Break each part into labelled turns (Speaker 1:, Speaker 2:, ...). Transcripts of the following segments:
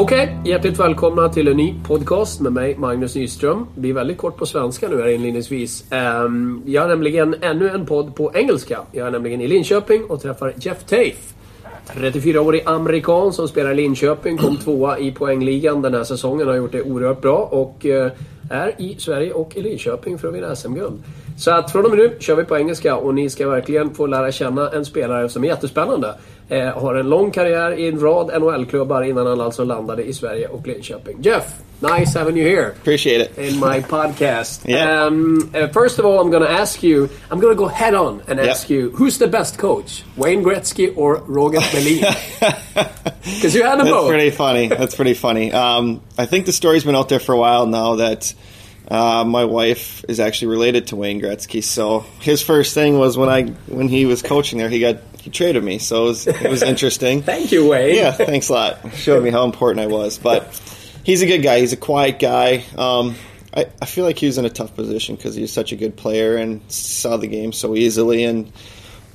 Speaker 1: Okej, hjärtligt välkomna till en ny podcast med mig, Magnus Nyström. Det blir väldigt kort på svenska nu här inledningsvis. Ehm, jag har nämligen ännu en podd på engelska. Jag är nämligen i Linköping och träffar Jeff Tafe. 34-årig amerikan som spelar i Linköping, kom tvåa i poängligan den här säsongen, har gjort det oerhört bra och eh, är i Sverige och i Linköping för att vinna SM-guld. Så att från och med nu kör vi på engelska och ni ska verkligen få lära känna en spelare som är jättespännande. Eh, har en lång karriär i en rad NHL-klubbar innan han alltså landade i Sverige och Linköping. Jeff, nice having you here.
Speaker 2: Appreciate it.
Speaker 1: In my podcast.
Speaker 2: Yeah.
Speaker 1: Um, uh, first of all, I'm going to ask you, I'm going to go head on and
Speaker 2: Yep.
Speaker 1: ask you, who's the best coach? Wayne Gretzky or Roger Melin? Because you had them
Speaker 2: That's
Speaker 1: both.
Speaker 2: pretty funny. That's pretty funny. Um, I think the story's been out there for a while now that uh, my wife is actually related to Wayne Gretzky. So his first thing was when I when he was coaching there, he got he traded me. So it was it was interesting.
Speaker 1: Thank you, Wayne.
Speaker 2: yeah, thanks a lot. Showed me how important I was. But he's a good guy. He's a quiet guy. Um, I, I feel like he was in a tough position because he was such a good player and saw the game so easily and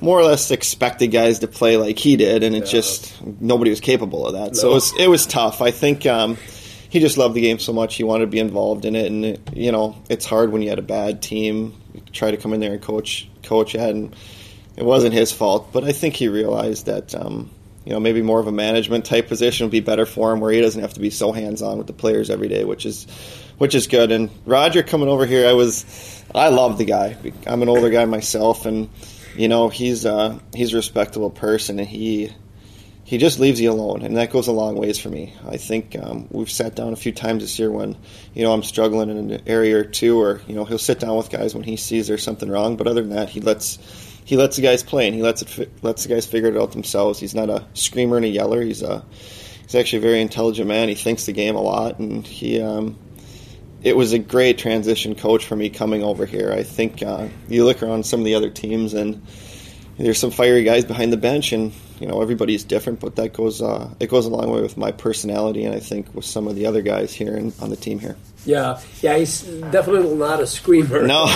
Speaker 2: more or less expected guys to play like he did, and it just nobody was capable of that. So it was it was tough. I think um, he just loved the game so much. He wanted to be involved in it, and you know it's hard when you had a bad team. Try to come in there and coach coach it, and it wasn't his fault. But I think he realized that um, you know maybe more of a management type position would be better for him, where he doesn't have to be so hands on with the players every day, which is which is good. And Roger coming over here, I was I love the guy. I'm an older guy myself, and you know he's uh, he's a respectable person, and he he just leaves you alone, and that goes a long ways for me. I think um, we've sat down a few times this year when you know I'm struggling in an area or two, or you know he'll sit down with guys when he sees there's something wrong. But other than that, he lets he lets the guys play, and he lets it lets the guys figure it out themselves. He's not a screamer and a yeller. He's a he's actually a very intelligent man. He thinks the game a lot, and he. Um, it was a great transition coach for me coming over here. I think uh, you look around some of the other teams and there's some fiery guys behind the bench, and you know everybody's different, but that goes uh, it goes a long way with my personality, and I think with some of the other guys here in, on the team here.
Speaker 1: Yeah, yeah, he's definitely not a screamer.
Speaker 2: No.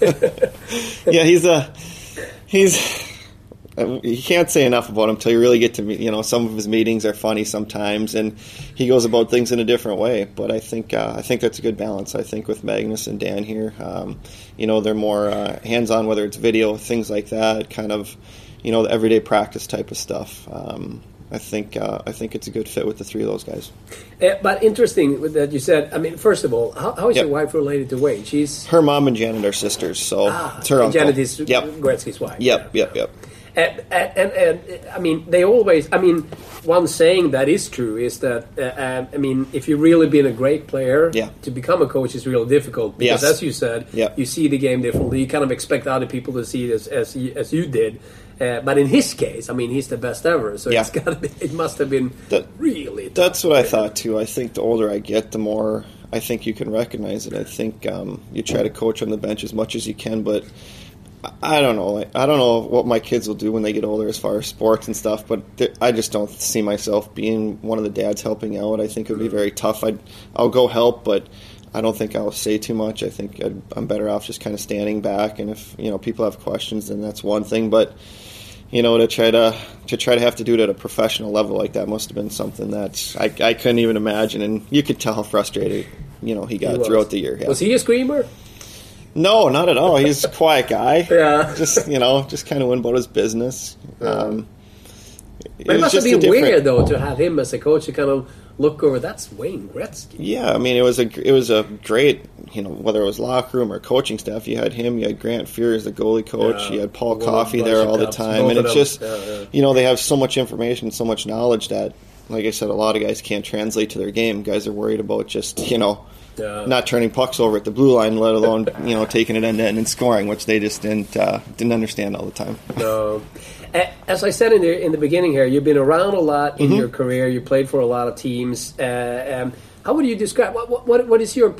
Speaker 2: yeah, he's a he's you can't say enough about him until you really get to meet. You know, some of his meetings are funny sometimes, and he goes about things in a different way. But I think uh, I think that's a good balance. I think with Magnus and Dan here, um, you know, they're more uh, hands-on, whether it's video, things like that, kind of, you know, the everyday practice type of stuff. Um, I think uh, I think it's a good fit with the three of those guys.
Speaker 1: Uh, but interesting that you said. I mean, first of all, how, how is
Speaker 2: Yep.
Speaker 1: your wife related to Wayne? She's
Speaker 2: Her mom and Janet are sisters, so
Speaker 1: ah,
Speaker 2: it's her uncle.
Speaker 1: Janet is
Speaker 2: Yep,
Speaker 1: Gretzky's wife.
Speaker 2: yep, yep, yep.
Speaker 1: And, and, and, and I mean, they always. I mean, one saying that is true is that uh, I mean, if you've really been a great player,
Speaker 2: Yeah.
Speaker 1: to become a coach is really difficult because,
Speaker 2: Yes.
Speaker 1: as you said,
Speaker 2: Yeah.
Speaker 1: you see the game differently. You kind of expect other people to see it as as as you did. Uh, but in his case, I mean, he's the best ever. So
Speaker 2: Yeah.
Speaker 1: it's got be. It must have been
Speaker 2: That-
Speaker 1: really. tough.
Speaker 2: That's what I thought too. I think the older I get, the more I think you can recognize it. I think um, you try to coach on the bench as much as you can, but I- I don't know. I don't know what my kids will do when they get older as far as sports and stuff. But I just don't see myself being one of the dads helping out. I think it would be very tough. I'd, I'll go help, but I don't think I'll say too much. I think I'd, I'm better off just kind of standing back. And if you know people have questions, then that's one thing. But you know, to try to to try to have to do it at a professional level like that must have been something that I, I couldn't even imagine, and you could tell how frustrated you know he got
Speaker 1: He
Speaker 2: throughout the year. Yeah.
Speaker 1: Was he a screamer?
Speaker 2: No, not at all. He's a quiet guy.
Speaker 1: Yeah.
Speaker 2: just you know, just kind of went about his business. Um,
Speaker 1: But it
Speaker 2: was
Speaker 1: must have been
Speaker 2: different-
Speaker 1: weird though to have him as a coach to kind of look over. That's Wayne Gretzky.
Speaker 2: Yeah, I mean, it was a it was a great you know whether it was locker room or coaching staff. You had him, you had Grant Fuhr as the goalie coach,
Speaker 1: Yeah.
Speaker 2: you had Paul Coffey there all the
Speaker 1: cups,
Speaker 2: time, and it's just
Speaker 1: Yeah, yeah.
Speaker 2: you know they have so much information, so much knowledge that, like I said, a lot of guys can't translate to their game. Guys are worried about just you know.
Speaker 1: Yeah.
Speaker 2: Not turning pucks over at the blue line, let alone you know taking it end to end and scoring, which they just didn't uh, didn't understand all the time.
Speaker 1: No. As I said in the in the beginning here, you've been around a lot
Speaker 2: Mm-hmm.
Speaker 1: in your career. You played for a lot of teams. Uh, um, how would you describe what, what what is your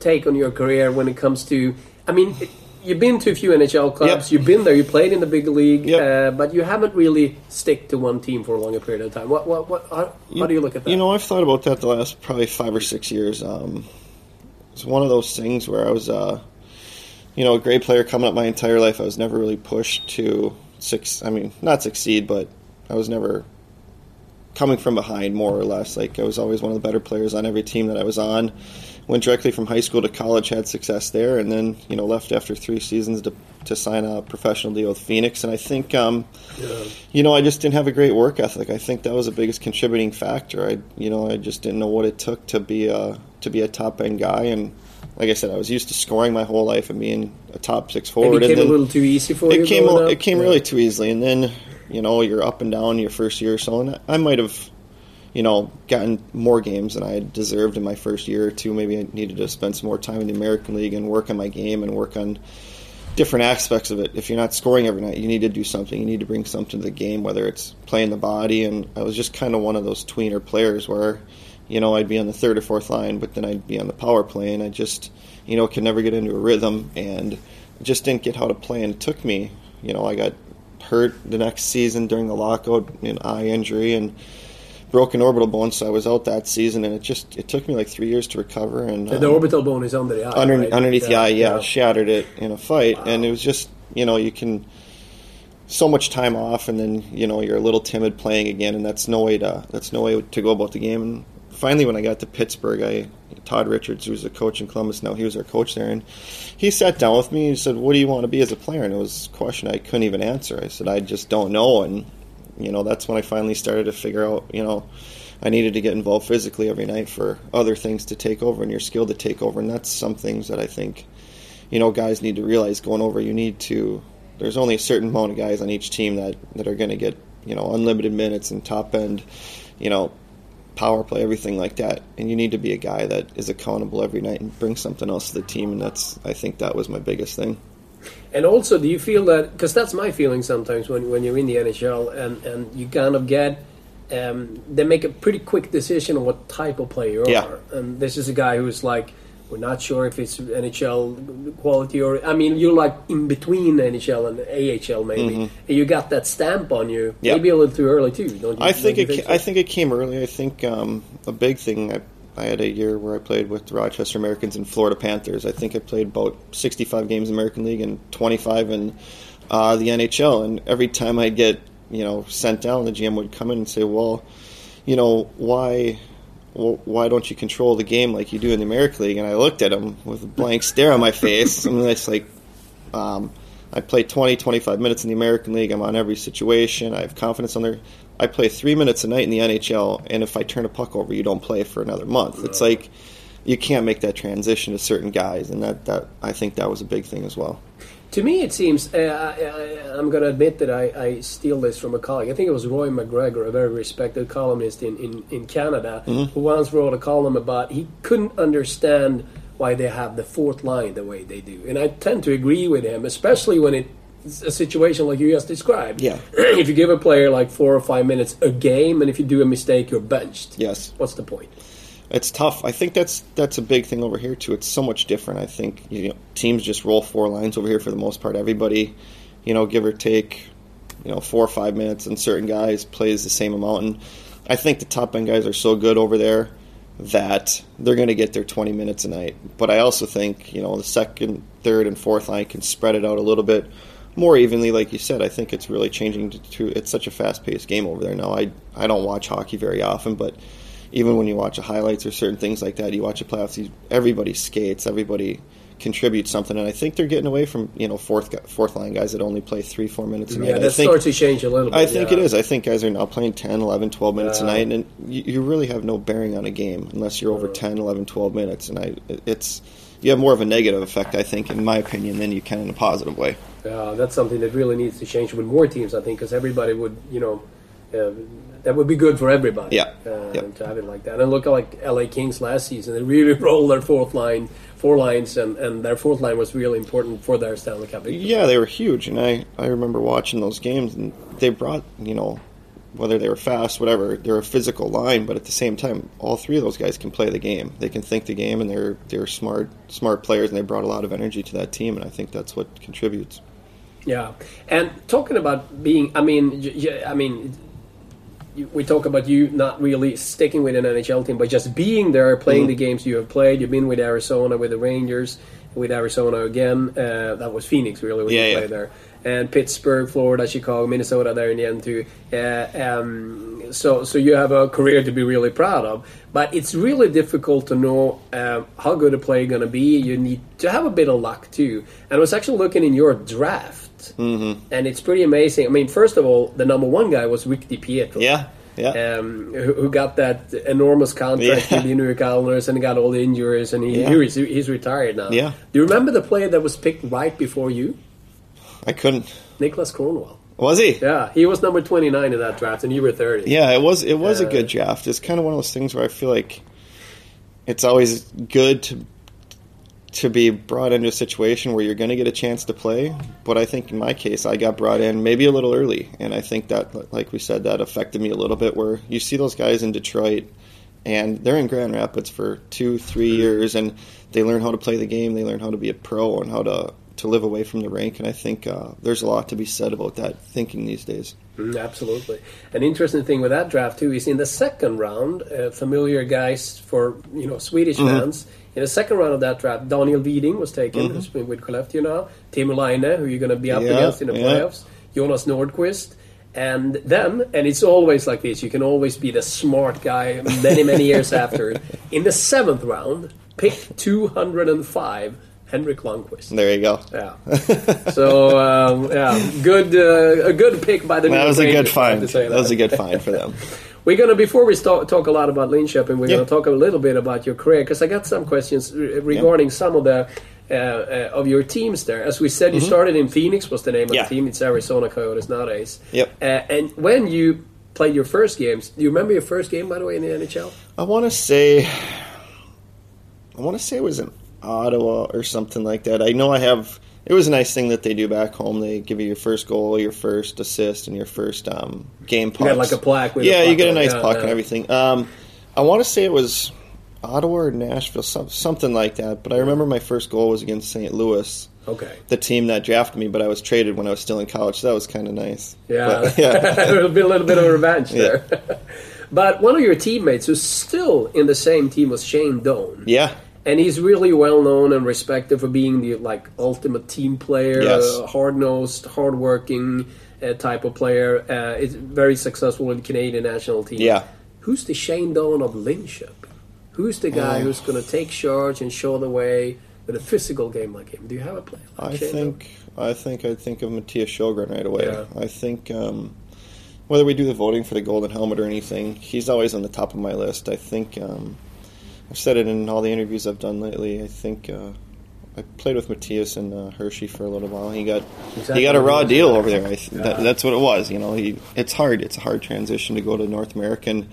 Speaker 1: take on your career when it comes to? I mean, you've been to a few NHL clubs.
Speaker 2: Yep.
Speaker 1: You've been there. You played in the big league,
Speaker 2: Yep.
Speaker 1: uh, but you haven't really stick to one team for a longer period of time. What what what? How, how do you look at that?
Speaker 2: You know, I've thought about that the last probably five or six years. Um, it's one of those things where I was, uh, you know, a great player coming up my entire life. I was never really pushed to six. I mean, not succeed, but I was never coming from behind, more or less. Like I was always one of the better players on every team that I was on. Went directly from high school to college, had success there, and then you know left after three seasons to to sign a professional deal with Phoenix. And I think. Um, you know, I just didn't have a great work ethic. I think that was the biggest contributing factor. I, you know, I just didn't know what it took to be a to be a top end guy. And like I said, I was used to scoring my whole life and being a top six forward.
Speaker 1: it became a little too easy for you.
Speaker 2: it came a- it came
Speaker 1: Yeah.
Speaker 2: really too easily. And then you know you're up and down your first year or so, and I might have. You know, gotten more games than I deserved in my first year or two. Maybe I needed to spend some more time in the American League and work on my game and work on different aspects of it. If you're not scoring every night, you need to do something. You need to bring something to the game, whether it's playing the body. And I was just kind of one of those tweener players where, you know, I'd be on the third or fourth line, but then I'd be on the power play, and I just, you know, could never get into a rhythm and just didn't get how to play. And it took me, you know, I got hurt the next season during the lockout, an eye injury, and broken orbital bone, so I was out that season, and it just it took me like three years to recover. And
Speaker 1: The, the
Speaker 2: um,
Speaker 1: orbital bone is under the eye.
Speaker 2: under,
Speaker 1: right?
Speaker 2: underneath the eye, yeah, shattered it in a fight, and it was just you know you can so much time off, and then you know you're a little timid playing again, and that's no way to that's no way to go about the game. And finally, when I got to Pittsburgh, I Todd Richards, who's a coach in Columbus now, he was our coach there, and he sat down with me and said, "What do you want to be as a player?" And it was a question I couldn't even answer. I said, "I just don't know," and you know that's when I finally started to figure out, you know. I needed to get involved physically every night for other things to take over and your skill to take over, and that's some things that I think, you know, guys need to realize going over. You need to. There's only a certain amount of guys on each team that that are going to get you know unlimited minutes and top end, you know, power play, everything like that. And you need to be a guy that is accountable every night and bring something else to the team. And that's I think that was my biggest thing.
Speaker 1: And also, do you feel that because that's my feeling sometimes when when you're in the NHL and and you kind of get. Um, they make a pretty quick decision on what type of player you
Speaker 2: Yeah.
Speaker 1: are, and this is a guy who's like, we're not sure if it's NHL quality or I mean, you're like in between NHL and AHL maybe, and you got that stamp on you,
Speaker 2: Mm-hmm.
Speaker 1: Maybe a little too early too. Don't you?
Speaker 2: I think it. ca- I think it came early. I think um, a big thing. I, I had a year where I played with the Rochester Americans and Florida Panthers. I think I played about 65 games in the American League and 25 in uh, the NHL. And every time I'd get you know sent down, the GM would come in and say, "Well, you know why." Well, why don't you control the game like you do in the American League? And I looked at him with a blank stare on my face. and it's like, um, I play 20, 25 minutes in the American League. I'm on every situation. I have confidence on there. I play three minutes a night in the NHL, and if I turn a puck over, you don't play for another month. It's like you can't make that transition to certain guys, and that, that I think that was a big thing as well.
Speaker 1: To me, it seems. Uh, I, I, I'm going to admit that I, I steal this from a colleague. I think it was Roy MacGregor, a very respected columnist in, in, in Canada,
Speaker 2: Mm-hmm.
Speaker 1: who once wrote a column about he couldn't understand why they have the fourth line the way they do. And I tend to agree with him, especially when it's a situation like you just described.
Speaker 2: Yeah.
Speaker 1: if you give a player like four or five minutes a game, and if you do a mistake, you're benched.
Speaker 2: Yes.
Speaker 1: What's the point?
Speaker 2: It's tough. I think that's that's a big thing over here too. It's so much different. I think you know teams just roll four lines over here for the most part. Everybody, you know, give or take, you know, four or five minutes, and certain guys plays the same amount. And I think the top end guys are so good over there that they're going to get their 20 minutes a night. But I also think you know the second, third, and fourth line can spread it out a little bit more evenly. Like you said, I think it's really changing to. to it's such a fast paced game over there now. I I don't watch hockey very often, but even when you watch the highlights or certain things like that, you watch the playoffs. you- Everybody skates. Everybody contributes something, and I think they're getting away from you know fourth fourth line guys that only play three four minutes a night.
Speaker 1: Yeah, that
Speaker 2: think,
Speaker 1: starts to change a little bit.
Speaker 2: I think
Speaker 1: yeah.
Speaker 2: it is. I think guys are now playing 10, 11, 12 minutes a night, and you, you really have no bearing on a game unless you're over 10, 11, 12 minutes. And I, it's you have more of a negative effect, I think, in my opinion, than you can in a positive way.
Speaker 1: Uh, that's something that really needs to change with more teams, I think, because everybody would, you know, uh, that would be good for everybody.
Speaker 2: Yeah.
Speaker 1: Uh,
Speaker 2: Yep.
Speaker 1: To have it like that. And look at like LA Kings last season. They really rolled their fourth line, four lines, and, and their fourth line was really important for their Stanley Cup.
Speaker 2: Yeah, they were huge, and I, I remember watching those games, and they brought you know whether they were fast, whatever. They're a physical line, but at the same time, all three of those guys can play the game. They can think the game, and they're they're smart smart players, and they brought a lot of energy to that team, and I think that's what contributes.
Speaker 1: Yeah, and talking about being, I mean, I mean, we talk about you not really sticking with an NHL team, but just being there, playing
Speaker 2: Mm-hmm.
Speaker 1: the games you have played. You've been with Arizona, with the Rangers, with Arizona again. Uh, that was Phoenix, really, when
Speaker 2: Yeah,
Speaker 1: you
Speaker 2: yeah.
Speaker 1: played there. And Pittsburgh, Florida, Chicago, Minnesota, there in the end too. Uh, um, so, so you have a career to be really proud of. But it's really difficult to know um, how good a player going to be. You need to have a bit of luck too. And I was actually looking in your draft,
Speaker 2: Mm-hmm.
Speaker 1: and it's pretty amazing. I mean, first of all, the number one guy was Rick DiPietro
Speaker 2: Yeah, yeah.
Speaker 1: um, who, who got that enormous contract
Speaker 2: Yeah.
Speaker 1: with the New York Islanders and got all the injuries, and he,
Speaker 2: Yeah.
Speaker 1: he's, he's retired now.
Speaker 2: Yeah.
Speaker 1: Do you remember the player that was picked right before you?
Speaker 2: I couldn't.
Speaker 1: Nicholas Cornwell.
Speaker 2: Was he?
Speaker 1: Yeah, he was number 29 in that draft, and you were 30.
Speaker 2: Yeah, it was. It was a
Speaker 1: Uh,
Speaker 2: good draft. It's kind of one of those things where I feel like it's always good to to be brought into a situation where you're going to get a chance to play. But I think in my case, I got brought in maybe a little early, and I think that, like we said, that affected me a little bit. Where you see those guys in Detroit, and they're in Grand Rapids for two, three years, and they learn how to play the game. They learn how to be a pro and how to to live away from the rink. And I think uh, there's a lot to be said about that thinking these days.
Speaker 1: Mm, absolutely. An interesting thing with that draft too is in the second round, uh, familiar guys for you know Swedish
Speaker 2: Mm-hmm.
Speaker 1: fans. In the second round of that draft, Daniel Widing was taken, who's been with Skellefteå now. Timo Laine, who you're going to be up
Speaker 2: Mm-hmm. Yeah,
Speaker 1: against in the
Speaker 2: yeah.
Speaker 1: playoffs. Jonas Nordqvist. And then, and it's always like this, you can always be the smart guy many, many years after. In the seventh round, pick 205, Henrik Lundqvist.
Speaker 2: There you go.
Speaker 1: Yeah. So um, yeah, good uh, a good pick by the.
Speaker 2: That was a good find.
Speaker 1: say
Speaker 2: That was a good find for them.
Speaker 1: We're gonna before we start, talk a lot about Linköping, we're
Speaker 2: Yeah.
Speaker 1: gonna talk a little bit about your career because I got some questions re- regarding some of the. Uh, uh, of your teams there, as we said, you started in Phoenix. Was the name of
Speaker 2: Mm-hmm. Yeah.
Speaker 1: the team? It's Arizona Coyotes nowadays.
Speaker 2: Yep.
Speaker 1: Uh, and when you played your first games, do you remember your first game, by the way, in the NHL?
Speaker 2: I want to say, I want to say it was in Ottawa or something like that. I know I have. It was a nice thing that they do back home. They give you your first goal, your first assist, and your first um, game pucks.
Speaker 1: got like a plaque with a
Speaker 2: yeah, you get a nice
Speaker 1: Yeah,
Speaker 2: puck
Speaker 1: yeah.
Speaker 2: and everything. Um, I want to say it was Ottawa or Nashville, some, something like that. But I remember my first goal was against St. Louis,
Speaker 1: Okay.
Speaker 2: the team that drafted me. But I was traded when I was still in college, so that was kind of nice.
Speaker 1: Yeah,
Speaker 2: But, yeah.
Speaker 1: it'll be a little bit of revenge
Speaker 2: Yeah.
Speaker 1: there. but one of your teammates who's still in the same team was Shane Doan.
Speaker 2: yeah.
Speaker 1: And he's really well known and respected for being the like ultimate team player,
Speaker 2: Yes.
Speaker 1: uh, hard nosed, hard working uh, type of player. Uh, it's very successful with the Canadian national team.
Speaker 2: Yeah.
Speaker 1: Who's the Shane Doan of Linköping? Who's the guy
Speaker 2: Oh.
Speaker 1: who's going to take charge and show the way with a physical game like him? Do you have a player like
Speaker 2: I
Speaker 1: Shane
Speaker 2: think I think I'd think of Mattias Sjögren right away.
Speaker 1: Yeah.
Speaker 2: I think um, whether we do the voting for the golden helmet or anything, he's always on the top of my list. I think um, I've said it in all the interviews I've done lately. I think uh, I played with Mattias and uh, Hershey for a little while. He got
Speaker 1: Exactly.
Speaker 2: he got a raw deal over there. I that, that's what it was. You know, he it's hard. It's a hard transition to go to North American.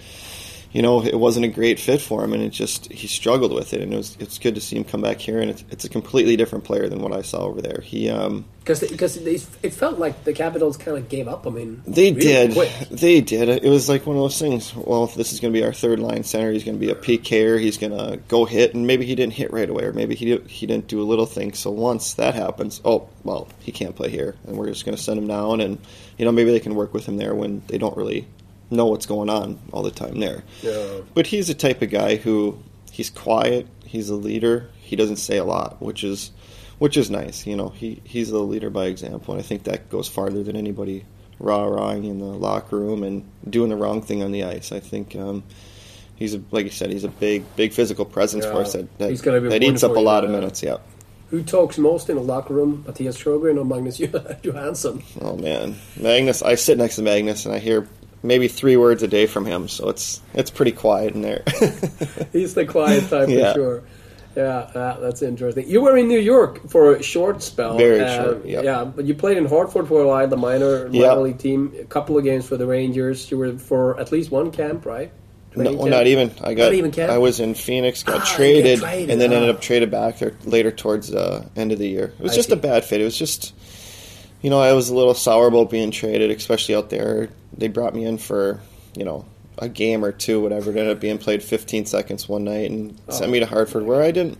Speaker 2: You know, it wasn't a great fit for him, and it just he struggled with it. And it was it's good to see him come back here, and it's, it's a completely different player than what I saw over there. He um,
Speaker 1: Because because it felt like the Capitals kind of gave up. I mean,
Speaker 2: They
Speaker 1: really
Speaker 2: did.
Speaker 1: quick.
Speaker 2: They did. It was like one of those things. Well, if this is going to be our third line center, he's going to be a PKer. He's going to go hit, and maybe he didn't hit right away, or maybe he did, he didn't do a little thing. So once that happens, oh well, he can't play here, and we're just going to send him down, and you know maybe they can work with him there when they don't really know what's going on all the time there.
Speaker 1: Yeah.
Speaker 2: But he's the type of guy who he's quiet. He's a leader. He doesn't say a lot, which is which is nice. You know, he he's a leader by example, and I think that goes farther than anybody rah rahing in the locker room and doing the wrong thing on the ice. I think um, he's a, like you said, he's a big big physical presence
Speaker 1: Yeah.
Speaker 2: for us that that,
Speaker 1: He's gonna be
Speaker 2: that eats up a lot of
Speaker 1: yeah.
Speaker 2: minutes. Yeah.
Speaker 1: Who talks most in the locker room? Mattias Sjögren or Magnus Johansson?
Speaker 2: Oh man, Magnus. I sit next to Magnus and I hear maybe three words a day from him, so it's it's pretty quiet in there.
Speaker 1: He's the quiet type
Speaker 2: Yeah.
Speaker 1: for sure. Yeah, uh, that's interesting. You were in New York for a short spell.
Speaker 2: Very
Speaker 1: uh,
Speaker 2: short, yep.
Speaker 1: Yeah, but you played in Hartford for a while, the minor, minor
Speaker 2: Yep.
Speaker 1: league team. A couple of games for the Rangers. You were for at least one camp, right?
Speaker 2: No,
Speaker 1: camp?
Speaker 2: not even. I got.
Speaker 1: Not even camp?
Speaker 2: I was in Phoenix, got
Speaker 1: Ah,
Speaker 2: traded,
Speaker 1: traded,
Speaker 2: and then ended up traded back there later towards the end of the year. It was
Speaker 1: I
Speaker 2: just
Speaker 1: see.
Speaker 2: a bad fit. It was just you know, I was a little sour about being traded, especially out there. They brought me in for, you know, a game or two, whatever. It ended up being played 15 seconds one night and oh. sent me to Hartford, where I didn't,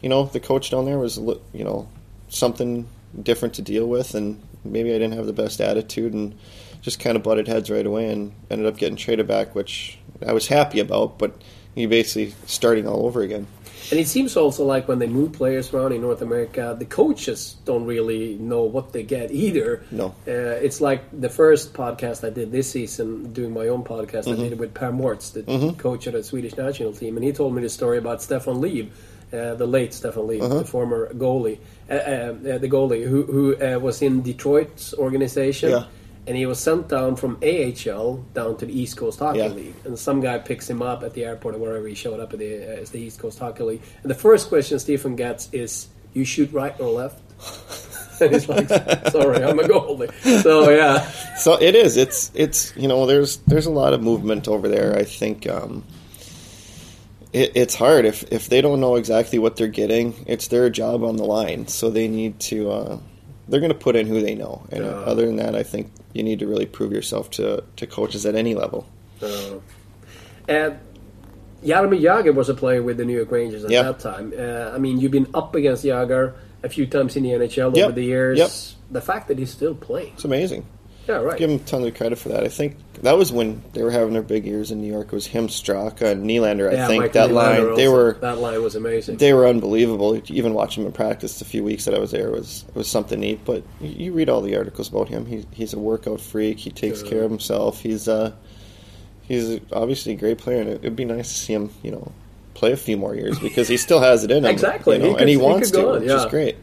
Speaker 2: you know, the coach down there was, you know, something different to deal with, and maybe I didn't have the best attitude and just kind of butted heads right away and ended up getting traded back, which I was happy about, but you basically starting all over again.
Speaker 1: And it seems also like when they move players around in North America, the coaches don't really know what they get either.
Speaker 2: No.
Speaker 1: Uh, it's like the first podcast I did this season, doing my own podcast, mm-hmm. I did it with Per Mårts, the mm-hmm. coach of the Swedish national team, and he told me the story about Stefan Liv, uh, the late Stefan Liv, uh-huh. the former goalie, uh, uh, uh the goalie who, who uh, was in Detroit's organization.
Speaker 2: Yeah
Speaker 1: and he was sent down from AHL down to the East Coast Hockey yeah. League. And some guy picks him up at the airport or wherever he showed up at the, uh, the East Coast Hockey League. And the first question Stefan gets is, "You shoot right or left?" and he's like, "Sorry, I'm a goalie." So yeah.
Speaker 2: So it is. It's it's you know there's there's a lot of movement over there. I think. Um, it, it's hard if if they don't know exactly what they're getting. It's their job on the line, so they need to uh, they're going to put in who they know. And uh, other than that, I think you need to really prove yourself to, to coaches at any level.
Speaker 1: Uh, and Jaromir Jagr was a player with the New York Rangers at
Speaker 2: yep.
Speaker 1: that time. Uh, I mean, you've been up against Jagr a few times in the NHL
Speaker 2: yep.
Speaker 1: over the years.
Speaker 2: Yep.
Speaker 1: The fact that he's still playing.
Speaker 2: It's amazing.
Speaker 1: Yeah, right.
Speaker 2: Give him tons of credit for that. I think that was when they were having their big years in New York. It was him, Straka, and Nylander. I
Speaker 1: yeah,
Speaker 2: think
Speaker 1: Mike
Speaker 2: that
Speaker 1: Nylander
Speaker 2: line
Speaker 1: also,
Speaker 2: they were
Speaker 1: that line was amazing.
Speaker 2: They were unbelievable. Even watching him in practice a few weeks that I was there was was something neat. But you read all the articles about him. He, he's a workout freak. He takes care of himself. He's uh he's obviously a great player, and it, would be nice to see him. You know, play a few more years because he still has it in him.
Speaker 1: exactly,
Speaker 2: you know,
Speaker 1: he could,
Speaker 2: and he,
Speaker 1: he
Speaker 2: wants to,
Speaker 1: on,
Speaker 2: which
Speaker 1: yeah.
Speaker 2: is great.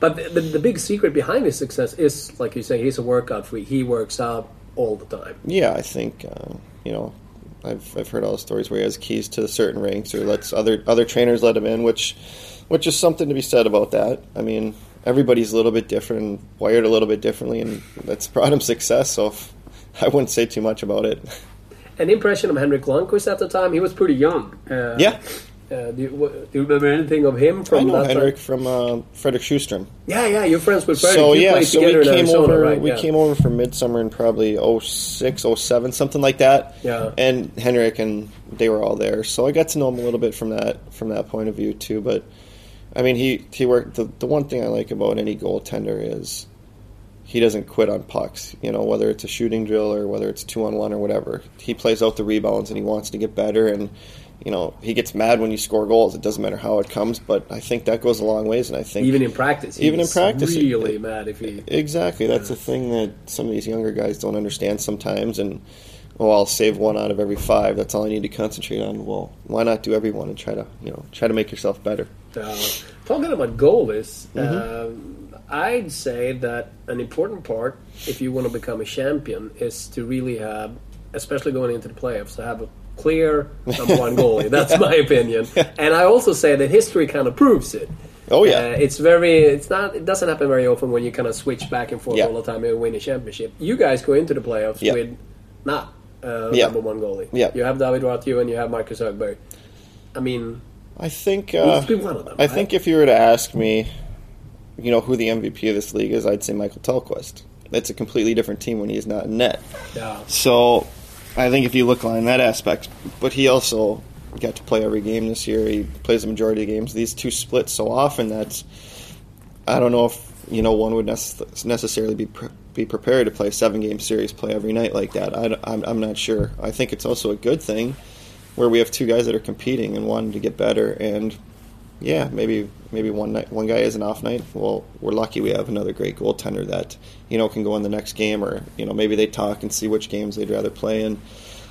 Speaker 1: But the, the, the, big secret behind his success is, like you say, he's a workout freak. He works out all the time.
Speaker 2: Yeah, I think uh, you know, I've I've heard all the stories where he has keys to certain rinks or lets other other trainers let him in, which which is something to be said about that. I mean, everybody's a little bit different, wired a little bit differently, and that's brought him success. So if, I wouldn't say too much about it.
Speaker 1: An impression of Henrik Lundqvist at the time, he was pretty young.
Speaker 2: Uh, yeah.
Speaker 1: Uh, do, you, what, do, you, remember anything of him from
Speaker 2: I know Henrik
Speaker 1: time?
Speaker 2: from uh, Fredrik Sjöström.
Speaker 1: Yeah, yeah, you're friends with Fredrik.
Speaker 2: So
Speaker 1: you
Speaker 2: yeah, so we came
Speaker 1: Arizona,
Speaker 2: over.
Speaker 1: Right?
Speaker 2: We
Speaker 1: yeah.
Speaker 2: came over for midsummer in probably 06, 07, something like that.
Speaker 1: Yeah.
Speaker 2: And Henrik and they were all there, so I got to know him a little bit from that from that point of view too. But I mean, he he worked. The, the one thing I like about any goaltender is he doesn't quit on pucks. You know, whether it's a shooting drill or whether it's two on one or whatever, he plays out the rebounds and he wants to get better and you know, he gets mad when you score goals. It doesn't matter how it comes, but I think that goes a long ways. And I think
Speaker 1: even in practice,
Speaker 2: even in practice,
Speaker 1: really it, mad if he
Speaker 2: exactly. That's the thing that some of these younger guys don't understand sometimes. And oh, I'll save one out of every five. That's all I need to concentrate on. Well, why not do every one and try to you know try to make yourself better?
Speaker 1: Uh, talking about goalies, mm-hmm. uh, I'd say that an important part, if you want to become a champion, is to really have, especially going into the playoffs, to have a clear number one goalie. That's my opinion. And I also say that history kind of proves it.
Speaker 2: Oh yeah,
Speaker 1: uh, it's very. It's not. It doesn't happen very often when you kind of switch back and forth
Speaker 2: yeah.
Speaker 1: all the time and win a championship. You guys go into the playoffs
Speaker 2: yeah.
Speaker 1: with not uh,
Speaker 2: yeah.
Speaker 1: number one goalie.
Speaker 2: Yeah.
Speaker 1: you have David Rautio and you have Marcus Högberg. I mean,
Speaker 2: I think uh,
Speaker 1: be one of them.
Speaker 2: I
Speaker 1: right?
Speaker 2: think if you were to ask me, you know, who the MVP of this league is, I'd say Mikael Tellqvist. It's a completely different team when he's not in net.
Speaker 1: Yeah.
Speaker 2: So I think if you look on that aspect, but he also got to play every game this year. He plays the majority of games. These two split so often that I don't know if you know one would necessarily be pre- be prepared to play a seven game series, play every night like that. I, I'm I'm not sure. I think it's also a good thing where we have two guys that are competing and wanting to get better. And yeah, maybe maybe one night one guy is an off night. Well, we're lucky we have another great goaltender that you know can go in the next game, or you know maybe they talk and see which games they'd rather play. And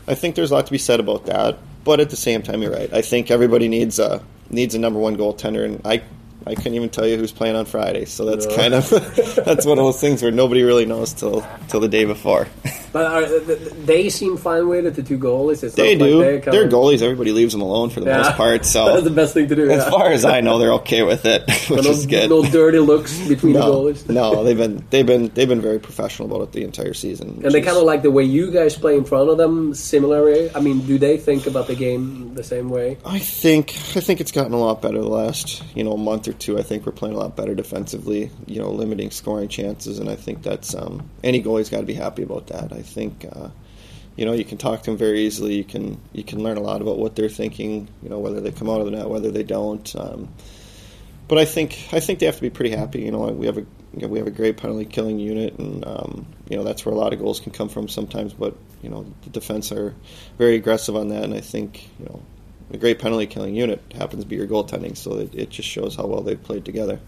Speaker 2: I think there's a lot to be said about that. But at the same time, you're right. I think everybody needs a needs a number one goaltender, and I I couldn't even tell you who's playing on Friday. So that's no. kind of that's one of those things where nobody really knows till till the day before.
Speaker 1: But are, they seem fine with it. The two goalies. It's
Speaker 2: They
Speaker 1: not like
Speaker 2: do.
Speaker 1: they're
Speaker 2: They're, goalies. Everybody leaves them alone for the
Speaker 1: Yeah.
Speaker 2: most part. So That's
Speaker 1: the best thing to do.
Speaker 2: as
Speaker 1: yeah.
Speaker 2: far as I know, they're okay with it, which
Speaker 1: no,
Speaker 2: is good.
Speaker 1: no dirty looks between the goalies.
Speaker 2: no, they've been they've been they've been very professional about it the entire season.
Speaker 1: And they kind of like the way you guys play in front of them. Similarly, I mean, do they think about the game the same way?
Speaker 2: I think I think it's gotten a lot better the last you know month or two. I think we're playing a lot better defensively. You know, limiting scoring chances, and I think that's um, any goalie's got to be happy about that. I think uh, you know you can talk to them very easily. You can you can learn a lot about what they're thinking. You know, whether they come out of the net, whether they don't. Um, but I think I think they have to be pretty happy. You know, we have a you know, we have a great penalty killing unit, and um, you know that's where a lot of goals can come from sometimes. But you know, the defense are very aggressive on that, and I think you know a great penalty killing unit happens to be your goaltending, so it, it just shows how well they've played together.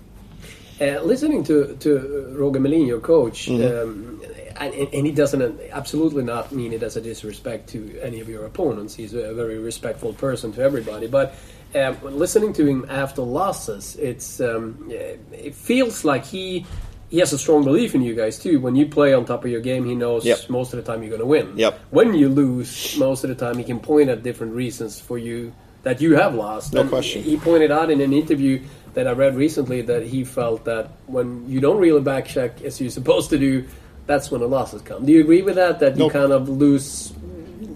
Speaker 1: Uh, listening to to Roger Melin, your coach,
Speaker 2: Mm-hmm.
Speaker 1: um, and, and he doesn't absolutely not mean it as a disrespect to any of your opponents. He's a very respectful person to everybody. But um, listening to him after losses, it's um, it feels like he he has a strong belief in you guys too. When you play on top of your game, he knows
Speaker 2: Yep.
Speaker 1: most of the time you're going to win.
Speaker 2: Yep.
Speaker 1: When you lose, most of the time he can point at different reasons for you that you have lost.
Speaker 2: No
Speaker 1: And
Speaker 2: question.
Speaker 1: He pointed out in an interview that I read recently that he felt that when you don't really back check as you're supposed to do, that's when the losses come. Do you agree with that? That you
Speaker 2: Nope.
Speaker 1: kind of lose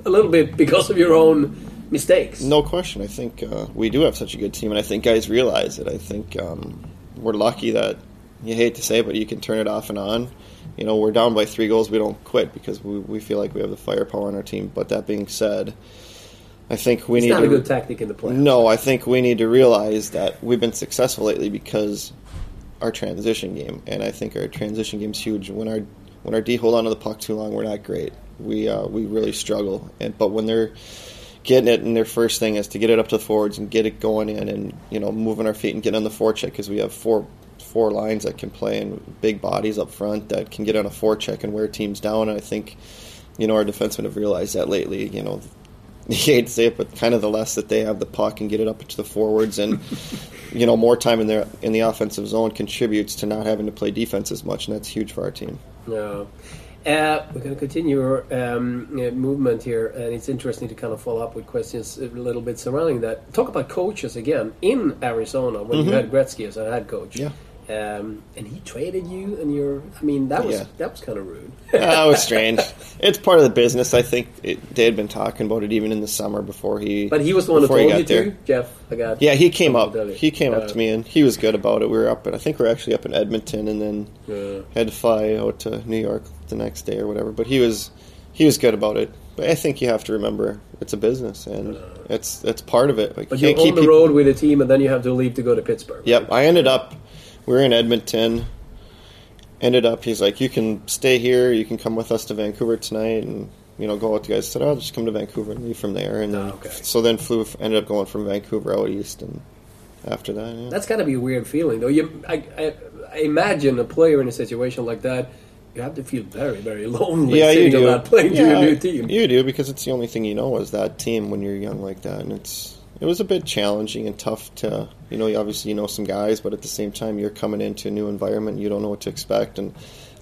Speaker 1: a little bit because of your own mistakes?
Speaker 2: No question. I think uh, we do have such a good team, and I think guys realize it. I think um, we're lucky that you hate to say, it, but you can turn it off and on. You know, we're down by three goals. We don't quit because we, we feel like we have the firepower on our team. But that being said, I think we
Speaker 1: It's
Speaker 2: need
Speaker 1: not
Speaker 2: to
Speaker 1: a good tactic in the play.
Speaker 2: No, I think we need to realize that we've been successful lately because our transition game, and I think our transition game's huge. When our when our D hold on to the puck too long, we're not great. We uh, we really struggle. And but when they're getting it, and their first thing is to get it up to the forwards and get it going in, and you know moving our feet and getting on the forecheck because we have four four lines that can play and big bodies up front that can get on a forecheck and wear teams down. And I think you know our defensemen have realized that lately. You know you hate to say it, but kind of the less that they have the puck and get it up to the forwards, and you know more time in their in the offensive zone contributes to not having to play defense as much, and that's huge for our team.
Speaker 1: No. Uh, we're going to continue our um, movement here, and it's interesting to kind of follow up with questions a little bit surrounding that. Talk about coaches again in Arizona when you had Gretzky as a head coach.
Speaker 2: Mm-hmm. Yeah.
Speaker 1: Um, and he traded you, and you're. I mean, that was
Speaker 2: Yeah.
Speaker 1: that was kind of rude.
Speaker 2: that was strange. It's part of the business. I think it, they had been talking about it even in the summer before he.
Speaker 1: But he was the one who told you
Speaker 2: got
Speaker 1: to,
Speaker 2: there.
Speaker 1: Jeff. I got.
Speaker 2: Yeah, he came up.
Speaker 1: something to tell you.
Speaker 2: He came
Speaker 1: Uh,
Speaker 2: up to me and he was good about it. We were up, and I think we are actually up in Edmonton, and then
Speaker 1: Yeah.
Speaker 2: had to fly out to New York the next day or whatever. But he was he was good about it. But I think you have to remember it's a business, and it's it's part of it. Like,
Speaker 1: But
Speaker 2: you
Speaker 1: you're on the
Speaker 2: people-
Speaker 1: road with a team, and then you have to leave to go to Pittsburgh.
Speaker 2: Yep, I ended up. We were in Edmonton. Ended up, he's like, "You can stay here. You can come with us to Vancouver tonight, and you know, go out." The guys I said, "I'll just come to Vancouver and leave from there." And then,
Speaker 1: Oh, okay.
Speaker 2: so then flew. Ended up going from Vancouver out east, and after that, yeah.
Speaker 1: That's got to be a weird feeling, though. You, I, I, I imagine a player in a situation like that, you have to feel very, very lonely
Speaker 2: yeah, you do.
Speaker 1: plane to
Speaker 2: yeah,
Speaker 1: your new team.
Speaker 2: You do because it's the only thing you know is that team when you're young like that, and it's it was a bit challenging and tough to you know. Obviously, you know some guys, but at the same time, you're coming into a new environment. You don't know what to expect, and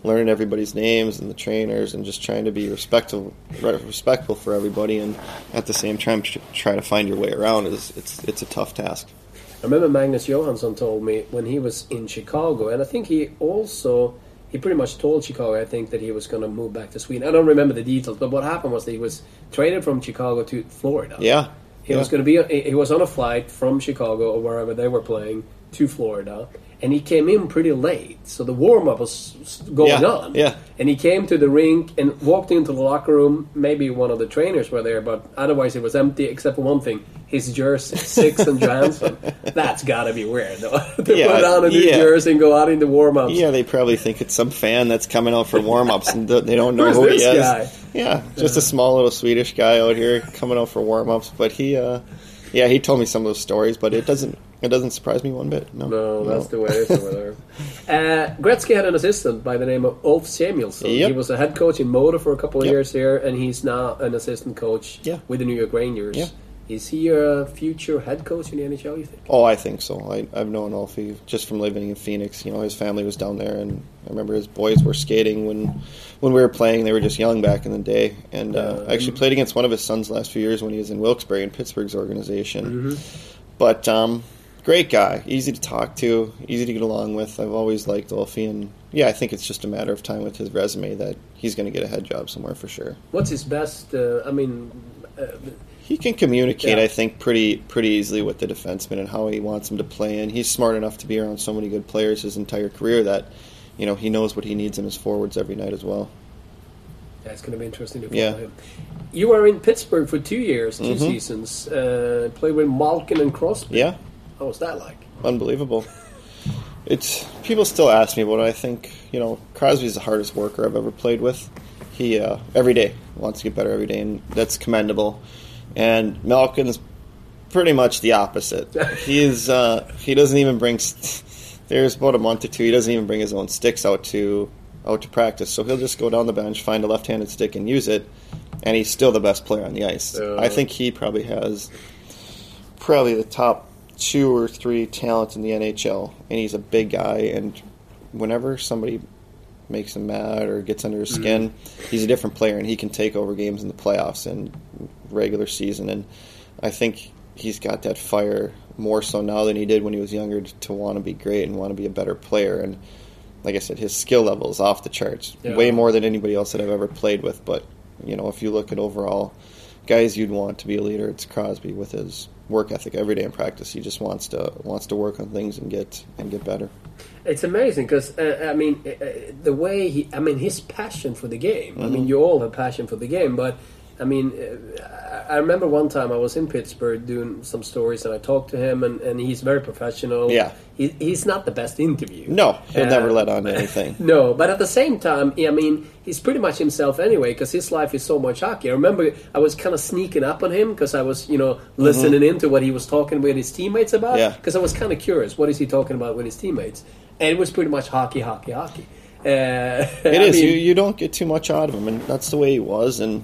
Speaker 2: learning everybody's names and the trainers, and just trying to be respectful, respectful for everybody, and at the same time tr- try to find your way around is it's it's a tough task.
Speaker 1: I remember Magnus Johansson told me when he was in Chicago, and I think he also he pretty much told Chicago, I think, that he was going to move back to Sweden. I don't remember the details, but what happened was that he was traded from Chicago to Florida.
Speaker 2: Yeah,
Speaker 1: He
Speaker 2: yeah.
Speaker 1: was going to be. He was on a flight from Chicago or wherever they were playing to Florida, and he came in pretty late. So the warm up was going
Speaker 2: Yeah,
Speaker 1: on.
Speaker 2: yeah.
Speaker 1: And he came to the rink and walked into the locker room. Maybe one of the trainers were there, but otherwise it was empty except for one thing: his jersey, Six and Johansson. That's got to be weird, though, to
Speaker 2: Yeah,
Speaker 1: put on a new
Speaker 2: yeah.
Speaker 1: jersey and go out in the warm ups.
Speaker 2: Yeah, they probably think it's some fan that's coming out for warm ups and they don't know who he
Speaker 1: this
Speaker 2: is.
Speaker 1: guy?
Speaker 2: Yeah, just a small little Swedish guy out here coming out for warm ups. But he, uh, yeah, he told me some of those stories, but it doesn't it doesn't surprise me one bit. No,
Speaker 1: No, that's the way it is over there. Uh, Gretzky had an assistant by the name of Ulf Samuelsson.
Speaker 2: Yep.
Speaker 1: He was a head coach in Modo for a couple of
Speaker 2: Yep.
Speaker 1: years here, and he's now an assistant coach
Speaker 2: Yeah.
Speaker 1: with the New York Rangers.
Speaker 2: Yeah.
Speaker 1: Is he a future head coach in the NHL? You think?
Speaker 2: Oh, I think so. I, I've known Alfie just from living in Phoenix. You know, his family was down there, and I remember his boys were skating when when we were playing. They were just young back in the day, and uh, I actually played against one of his sons last few years when he was in Wilkes-Barre in Pittsburgh's organization. But um, great guy, easy to talk to, easy to get along with. I've always liked Alfie, and yeah, I think it's just a matter of time with his resume that he's going to get a head job somewhere for sure.
Speaker 1: What's his best? Uh, I mean, uh,
Speaker 2: He can communicate,
Speaker 1: Yeah.
Speaker 2: I think, pretty pretty easily with the defenseman and how he wants them to play. And he's smart enough to be around so many good players his entire career that, you know, he knows what he needs in his forwards every night as well.
Speaker 1: that's going to be interesting to follow
Speaker 2: Yeah.
Speaker 1: him. You were in Pittsburgh for two years, 2
Speaker 2: Mhm.
Speaker 1: seasons. Uh, played with Malkin and Crosby.
Speaker 2: Yeah,
Speaker 1: What was that like?
Speaker 2: unbelievable. It's people still ask me, but I think you know Crosby's the hardest worker I've ever played with. He uh, every day wants to get better every day, and that's commendable. And Malkin's pretty much the opposite. he is uh, he doesn't even bring. St- there's about a month or two he doesn't even bring his own sticks out to out to practice. So he'll just go down the bench, find a left-handed stick, and use it. And he's still the best player on the ice.
Speaker 1: Uh.
Speaker 2: I think he probably has probably the top two or three talents in the NHL, and he's a big guy. And whenever somebody makes him mad or gets under his mm-hmm. skin, he's a different player, and he can take over games in the playoffs and regular season. And I think he's got that fire more so now than he did when he was younger to want to be great and want to be a better player. And like I said, his skill level is off the charts,
Speaker 1: Yeah.
Speaker 2: way more than anybody else that I've ever played with. But you know, if you look at overall guys you'd want to be a leader, it's Crosby with his work ethic every day in practice. He just wants to wants to work on things and get and get better.
Speaker 1: It's amazing because uh, I mean uh, uh, the way he, I mean his passion for the game. I
Speaker 2: Mm-hmm.
Speaker 1: mean you all have passion for the game, but I mean I I remember one time I was in Pittsburgh doing some stories and I talked to him and, and he's very professional.
Speaker 2: Yeah.
Speaker 1: he, he's not the best interview.
Speaker 2: No, he'll
Speaker 1: Uh,
Speaker 2: never let on anything.
Speaker 1: No, but at the same time, I mean, he's pretty much himself anyway because his life is so much hockey. I remember I was kind of sneaking up on him because I was, you know, listening into what he was talking with his teammates about.
Speaker 2: Mm-hmm. Yeah.
Speaker 1: Because I was kind of curious, what is he talking about with his teammates? And it was pretty much hockey, hockey, hockey. Uh,
Speaker 2: It is. you, you don't get too much out of him, and that's the way he was. And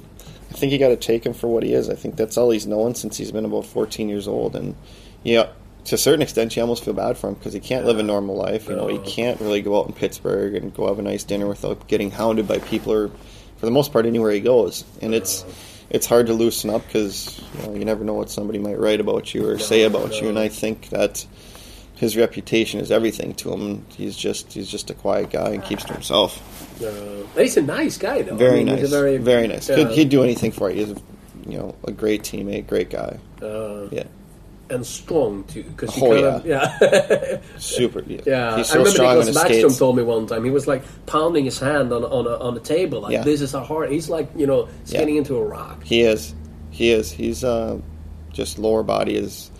Speaker 2: I think you got to take him for what he is. I think that's all he's known since he's been about 14 years old. And you know, to a certain extent, you almost feel bad for him because he can't live a normal life. You know, he can't really go out in Pittsburgh and go have a nice dinner without getting hounded by people, or for the most part, anywhere he goes. And it's it's hard to loosen up because you, know, you never know what somebody might write about you or say about you. And I think that his reputation is everything to him. He's just he's just a quiet guy and keeps to himself.
Speaker 1: Uh, he's a nice guy, though.
Speaker 2: Very
Speaker 1: I mean,
Speaker 2: nice.
Speaker 1: He's a very,
Speaker 2: very nice.
Speaker 1: yeah,
Speaker 2: Could, he'd do anything for you. He's, a, you know, a great teammate, great guy.
Speaker 1: uh,
Speaker 2: Yeah,
Speaker 1: and strong too. Because
Speaker 2: Oh,
Speaker 1: kind of, yeah.
Speaker 2: super. Yeah,
Speaker 1: Yeah,
Speaker 2: he's
Speaker 1: I remember
Speaker 2: strong on
Speaker 1: Nicklas
Speaker 2: Bäckström
Speaker 1: told me one time he was like pounding his hand on on a, on the table like
Speaker 2: Yeah.
Speaker 1: this is a hard. He's like you know skating
Speaker 2: Yeah.
Speaker 1: into a rock.
Speaker 2: He is. He is. He's uh, just lower body is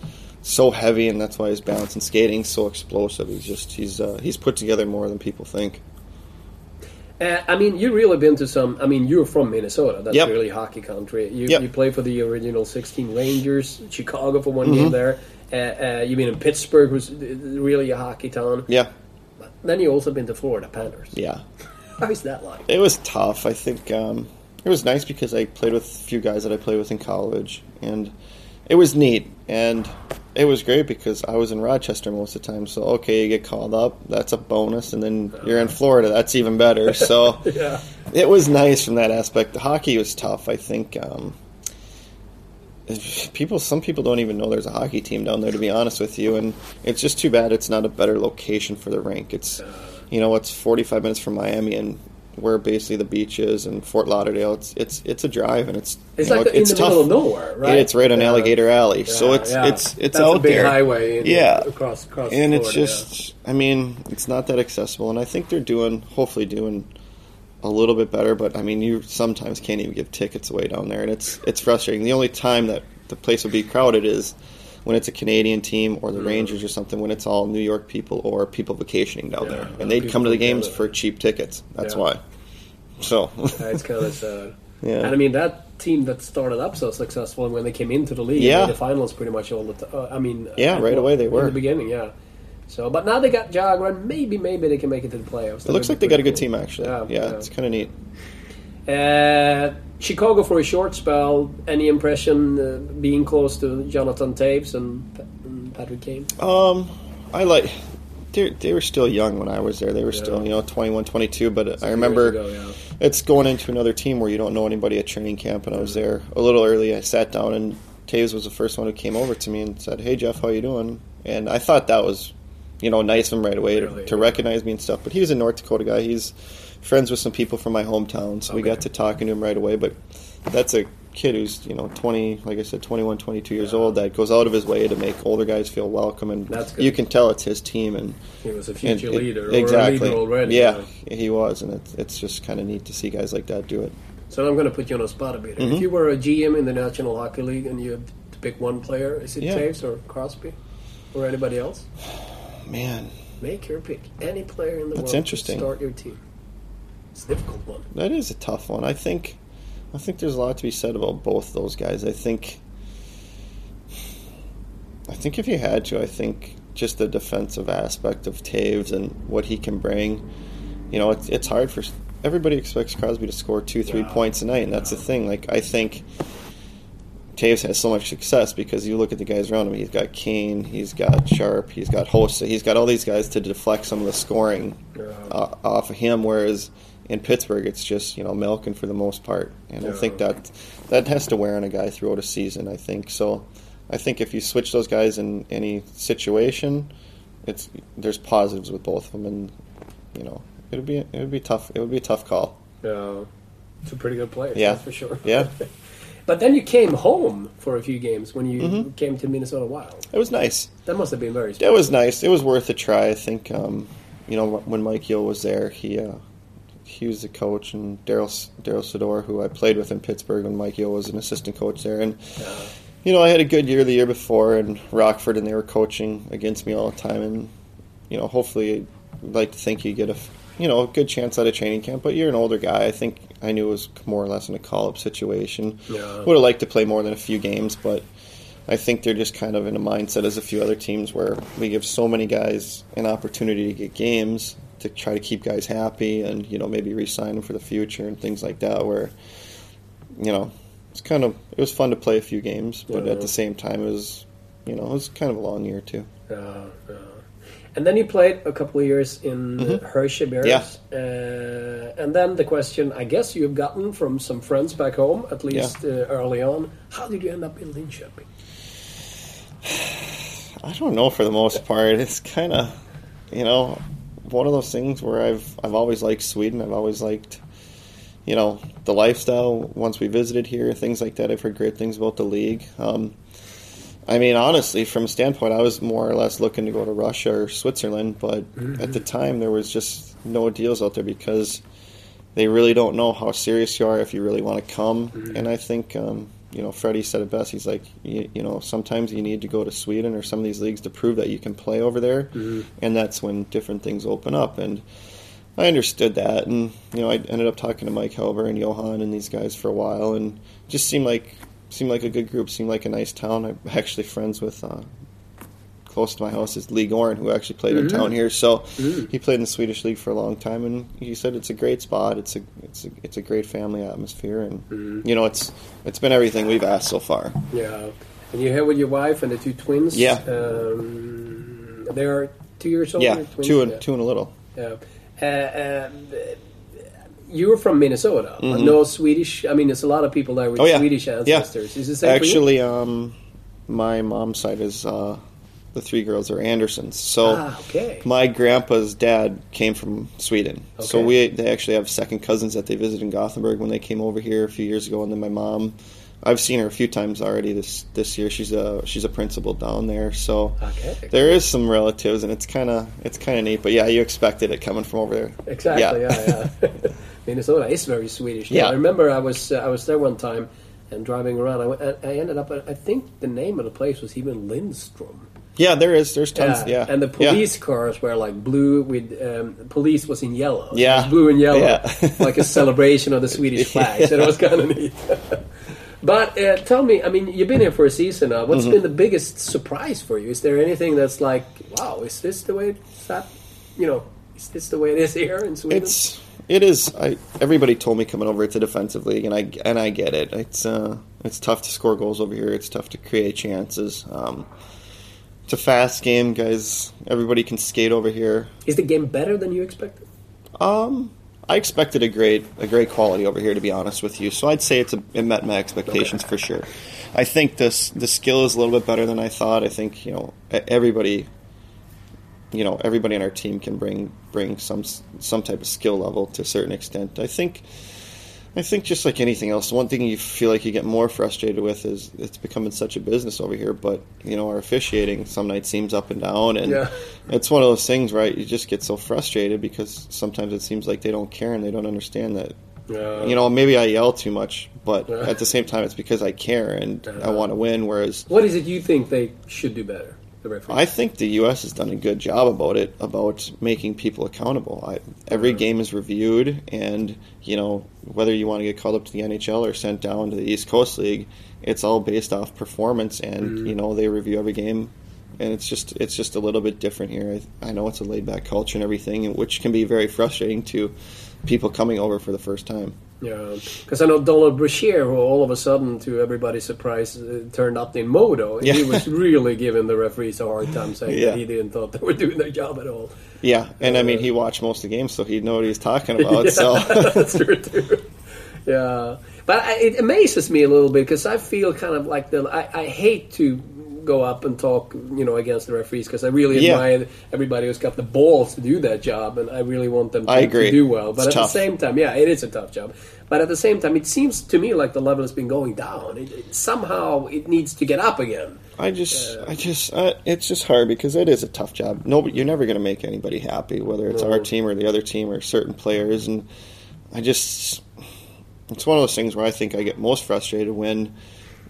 Speaker 2: so heavy, and that's why his balance and skating so explosive. He's just he's uh, he's put together more than people think.
Speaker 1: Uh, I mean, you've really been to some. I mean, you're from Minnesota. That's
Speaker 2: Yep.
Speaker 1: really hockey country. You
Speaker 2: Yep.
Speaker 1: you play for the original 16 Rangers, Chicago for one
Speaker 2: Mm-hmm.
Speaker 1: game there. Uh, uh, you've been in Pittsburgh, was really a hockey town.
Speaker 2: Yeah,
Speaker 1: Then you also been to Florida Panthers.
Speaker 2: yeah.
Speaker 1: How is that like?
Speaker 2: It was tough. I think um, it was nice because I played with a few guys that I played with in college, and it was neat. And it was great because I was in Rochester most of the time. So okay, you get called up, that's a bonus, and then you're in Florida, that's even better. So
Speaker 1: Yeah.
Speaker 2: it was nice from that aspect. The hockey was tough. I think um, people, some people don't even know there's a hockey team down there. To be honest with you, and it's just too bad it's not a better location for the rink. It's you know it's 45 minutes from Miami and where basically the beach is and Fort Lauderdale. It's it's it's a drive and it's
Speaker 1: It's
Speaker 2: you know,
Speaker 1: like the, in the
Speaker 2: tough.
Speaker 1: middle of nowhere, right?
Speaker 2: It's right on
Speaker 1: Yeah.
Speaker 2: Alligator Alley, so it's
Speaker 1: yeah.
Speaker 2: it's it's
Speaker 1: That's
Speaker 2: out
Speaker 1: a big
Speaker 2: there.
Speaker 1: highway.
Speaker 2: Yeah.
Speaker 1: across across.
Speaker 2: and it's
Speaker 1: Florida,
Speaker 2: just i mean it's not that accessible and i think they're doing hopefully doing a little bit better but i mean you sometimes can't even give tickets away down there and it's it's frustrating the only time that the place would be crowded is when it's a canadian team or the rangers or something when it's all new york people or people vacationing down
Speaker 1: Yeah,
Speaker 2: there and they'd come to the games for cheap tickets that's
Speaker 1: Yeah.
Speaker 2: why so
Speaker 1: it's kind of sad.
Speaker 2: Yeah.
Speaker 1: And I mean that team that started up so successful when they came into the league,
Speaker 2: Yeah.
Speaker 1: the finals pretty much all the time. Uh, I mean,
Speaker 2: Yeah,
Speaker 1: uh,
Speaker 2: right away they were in
Speaker 1: the beginning. Yeah. So, but now they got and maybe maybe they can make it to the playoffs.
Speaker 2: it looks like they got a good team actually
Speaker 1: Yeah,
Speaker 2: yeah,
Speaker 1: yeah.
Speaker 2: it's kind of neat
Speaker 1: Uh, Chicago for a short spell. Any impression uh, being close to Jonathan Toews and, and Patrick Kane?
Speaker 2: Um, I like. They, they were still young when I was there. They were still, you know, 21, 22. But I remember
Speaker 1: ago, yeah.
Speaker 2: it's going into another team where you don't know anybody at training camp. And I was there a little early. I sat down, and Toews was the first one who came over to me and said, "Hey Jeff, how you doing?" And I thought that was, you know, nice of him right away
Speaker 1: Really,
Speaker 2: to, to
Speaker 1: yeah.
Speaker 2: recognize me and stuff. But he was a North Dakota guy. He's friends with some people from my hometown, so we got to talking to him right away. But that's a kid who's you know 20 like i said 21 22 years old that goes out of his way to make older guys feel welcome and
Speaker 1: That's good.
Speaker 2: you can tell it's his team and
Speaker 1: He was a
Speaker 2: and
Speaker 1: future
Speaker 2: it-
Speaker 1: leader,
Speaker 2: exactly
Speaker 1: or a leader already.
Speaker 2: yeah he was and it's, it's just kind of neat to see guys like that do it
Speaker 1: So I'm going to put you on a spot a bit.
Speaker 2: Mm-hmm.
Speaker 1: If you were a GM in the National Hockey League and you had to pick one player, is it
Speaker 2: Yeah.
Speaker 1: Toews or Crosby or anybody else?
Speaker 2: man
Speaker 1: Make your pick. Any player in the
Speaker 2: That's
Speaker 1: world.
Speaker 2: interesting.
Speaker 1: Start your team. It's a difficult one.
Speaker 2: that is a tough one i think i think there's a lot to be said about both those guys i think i think if you had to i think just the defensive aspect of Toews and what he can bring you know it's, it's hard for everybody expects crosby to score two three
Speaker 1: Yeah.
Speaker 2: points a night and that's the thing like i think Toews has so much success because you look at the guys around him. He's got Kane, he's got Sharp, he's got Hossa, he's got all these guys to deflect some of the scoring
Speaker 1: Yeah.
Speaker 2: uh, off of him. Whereas in Pittsburgh, it's just you know Malkin for the most part, and I think that that has to wear on a guy throughout a season. I think so. I think if you switch those guys in any situation, it's there's positives with both of them, and you know it would be it would be tough. It would be a tough call.
Speaker 1: Yeah. It's a pretty good player,
Speaker 2: Yeah.
Speaker 1: that's for sure.
Speaker 2: Yeah,
Speaker 1: But then you came home for a few games when you
Speaker 2: Mm-hmm.
Speaker 1: came to Minnesota Wild.
Speaker 2: it was nice.
Speaker 1: That must have been very
Speaker 2: It was nice. It was worth a try. I think um, you know when Mike Yeo was there, he uh, he was the coach, and Darryl Darryl Sydor, who I played with in Pittsburgh when Mike Yeo was an assistant coach there, and you know I had a good year the year before in Rockford, and they were coaching against me all the time, and you know hopefully I'd like to think you get a you know a good chance at a training camp, but you're an older guy. I think I knew it was more or less in a call up situation.
Speaker 1: Yeah.
Speaker 2: Would have liked to play more than a few games, but. I think they're just kind of in a mindset as a few other teams where we give so many guys an opportunity to get games to try to keep guys happy and you know maybe re-sign them for the future and things like that. Where you know it's kind of it was fun to play a few games, but
Speaker 1: Yeah.
Speaker 2: at the same time it was you know it was kind of a long year too.
Speaker 1: Yeah, yeah. And then you played a couple of years in mm Hershey Bears.
Speaker 2: Mm-hmm. Yeah.
Speaker 1: Uh, and then the question, I guess you've gotten from some friends back home, at least uh, early on, how did you end up in Linköping?
Speaker 2: I don't know for the most part. It's kind of, you know, one of those things where I've I've always liked Sweden. I've always liked, you know, the lifestyle. Once we visited here, things like that. I've heard great things about the league. Um, I mean, honestly, from a standpoint, I was more or less looking to go to Russia or Switzerland, but at the time there was just no deals out there because they really don't know how serious you are if you really want to come. And I think, um, you know, Freddie said it best. He's like, you, you know, sometimes you need to go to Sweden or some of these leagues to prove that you can play over there, and that's when different things open up. And I understood that, and you know, I ended up talking to Mike Helber and Johan and these guys for a while, and just seemed like seemed like a good group, seemed like a nice town. I'm actually friends with. Uh, Close to my house is Lee Goren, who actually played in town here. So he played in the Swedish league for a long time, and he said it's a great spot. It's a it's a, it's a great family atmosphere, and you know it's it's been everything we've asked so far.
Speaker 1: Yeah. And you're here with your wife and the two twins.
Speaker 2: Yeah.
Speaker 1: Um, they are two years old?
Speaker 2: Yeah,
Speaker 1: twins?
Speaker 2: two and
Speaker 1: Yeah.
Speaker 2: two and a little.
Speaker 1: Yeah. Uh, um, you're from Minnesota, but no Swedish. I mean, there's a lot of people there with
Speaker 2: Mm-hmm. Oh yeah,
Speaker 1: Swedish
Speaker 2: yeah.
Speaker 1: ancestors. Is same for you?
Speaker 2: Actually, um, my mom's side is uh, the three girls are Andersons. So
Speaker 1: Ah, okay.
Speaker 2: my grandpa's dad came from Sweden. So we they actually have second cousins that they visited in Gothenburg when they came over here a few years ago, and then my mom. I've seen her a few times already this this year. She's a she's a principal down there, so
Speaker 1: Okay.
Speaker 2: there is some relatives, and it's kind of it's kind of neat. But yeah, you expected it coming from over there.
Speaker 1: Exactly. Yeah, yeah. Minnesota is very Swedish.
Speaker 2: Yeah.
Speaker 1: I remember I was uh, I was there one time and driving around. I, went, I ended up. I think the name of the place was even Lindstrom.
Speaker 2: Yeah, there is. There's tons. Yeah,
Speaker 1: And the
Speaker 2: Yeah.
Speaker 1: police cars were like blue with um, police was in yellow.
Speaker 2: Yeah.
Speaker 1: it was blue and yellow,
Speaker 2: Yeah.
Speaker 1: like a celebration of the Swedish flag. So it was kind of neat. but uh, tell me, I mean, you've been here for a season now. What's been the biggest surprise for you? Is there anything that's like, wow, is this the way it's that? You know, Is this the way it is here in Sweden?
Speaker 2: It's it is. I everybody told me coming over. It's a defensive league, and I and I get it. It's uh, it's tough to score goals over here. It's tough to create chances. Um, it's a fast game, guys. Everybody can skate over here.
Speaker 1: Is the game better than you expected?
Speaker 2: Um, I expected a great a great quality over here, to be honest with you. So I'd say it's a, it met my expectations for sure. I think this the skill is a little bit better than I thought. I think you know everybody, you know everybody on our team can bring bring some some type of skill level to a certain extent. I think. I think just like anything else, the one thing you feel like you get more frustrated with is it's becoming such a business over here. But you know, our officiating some nights seems up and down, and
Speaker 1: Yeah.
Speaker 2: it's one of those things, right? You just get so frustrated because sometimes it seems like they don't care and they don't understand that.
Speaker 1: Yeah.
Speaker 2: You know, maybe I yell too much, but
Speaker 1: Yeah.
Speaker 2: at the same time, it's because I care and I want to win. Whereas
Speaker 1: What is it you think they should do better? The referees.
Speaker 2: I think the U.S. has done a good job about it, about making people accountable. I, every game is reviewed, and you know whether you want to get called up to the NHL or sent down to the East Coast League, it's all based off performance, and mm-hmm. you know they review every game, and it's just it's just a little bit different here. I, I know it's a laid back culture and everything, which can be very frustrating to people coming over for the first time.
Speaker 1: Yeah, because I know Donald Brashear, who all of a sudden, to everybody's surprise, uh, turned up in Modo. He
Speaker 2: Yeah.
Speaker 1: was really giving the referees a hard time, saying
Speaker 2: Yeah.
Speaker 1: that he didn't thought they were doing their job at all.
Speaker 2: Yeah, and I mean he watched most of the games, so he'd know what he's talking about.
Speaker 1: Yeah,
Speaker 2: So
Speaker 1: that's true too. Yeah, but I, it amazes me a little bit because I feel kind of like the I, I hate to go up and talk, you know, against the referees because I really
Speaker 2: Yeah.
Speaker 1: admire everybody who's got the balls to do that job, and I really want them to,
Speaker 2: I agree.
Speaker 1: to do well. But
Speaker 2: It's
Speaker 1: at
Speaker 2: tough.
Speaker 1: the same time, yeah, it is a tough job. But at the same time, it seems to me like the level has been going down. It, it, somehow it needs to get up again.
Speaker 2: I just, I just, uh, it's just hard because it is a tough job. No, you're never going to make anybody happy, whether it's
Speaker 1: No.
Speaker 2: our team or the other team or certain players. And I just, it's one of those things where I think I get most frustrated when,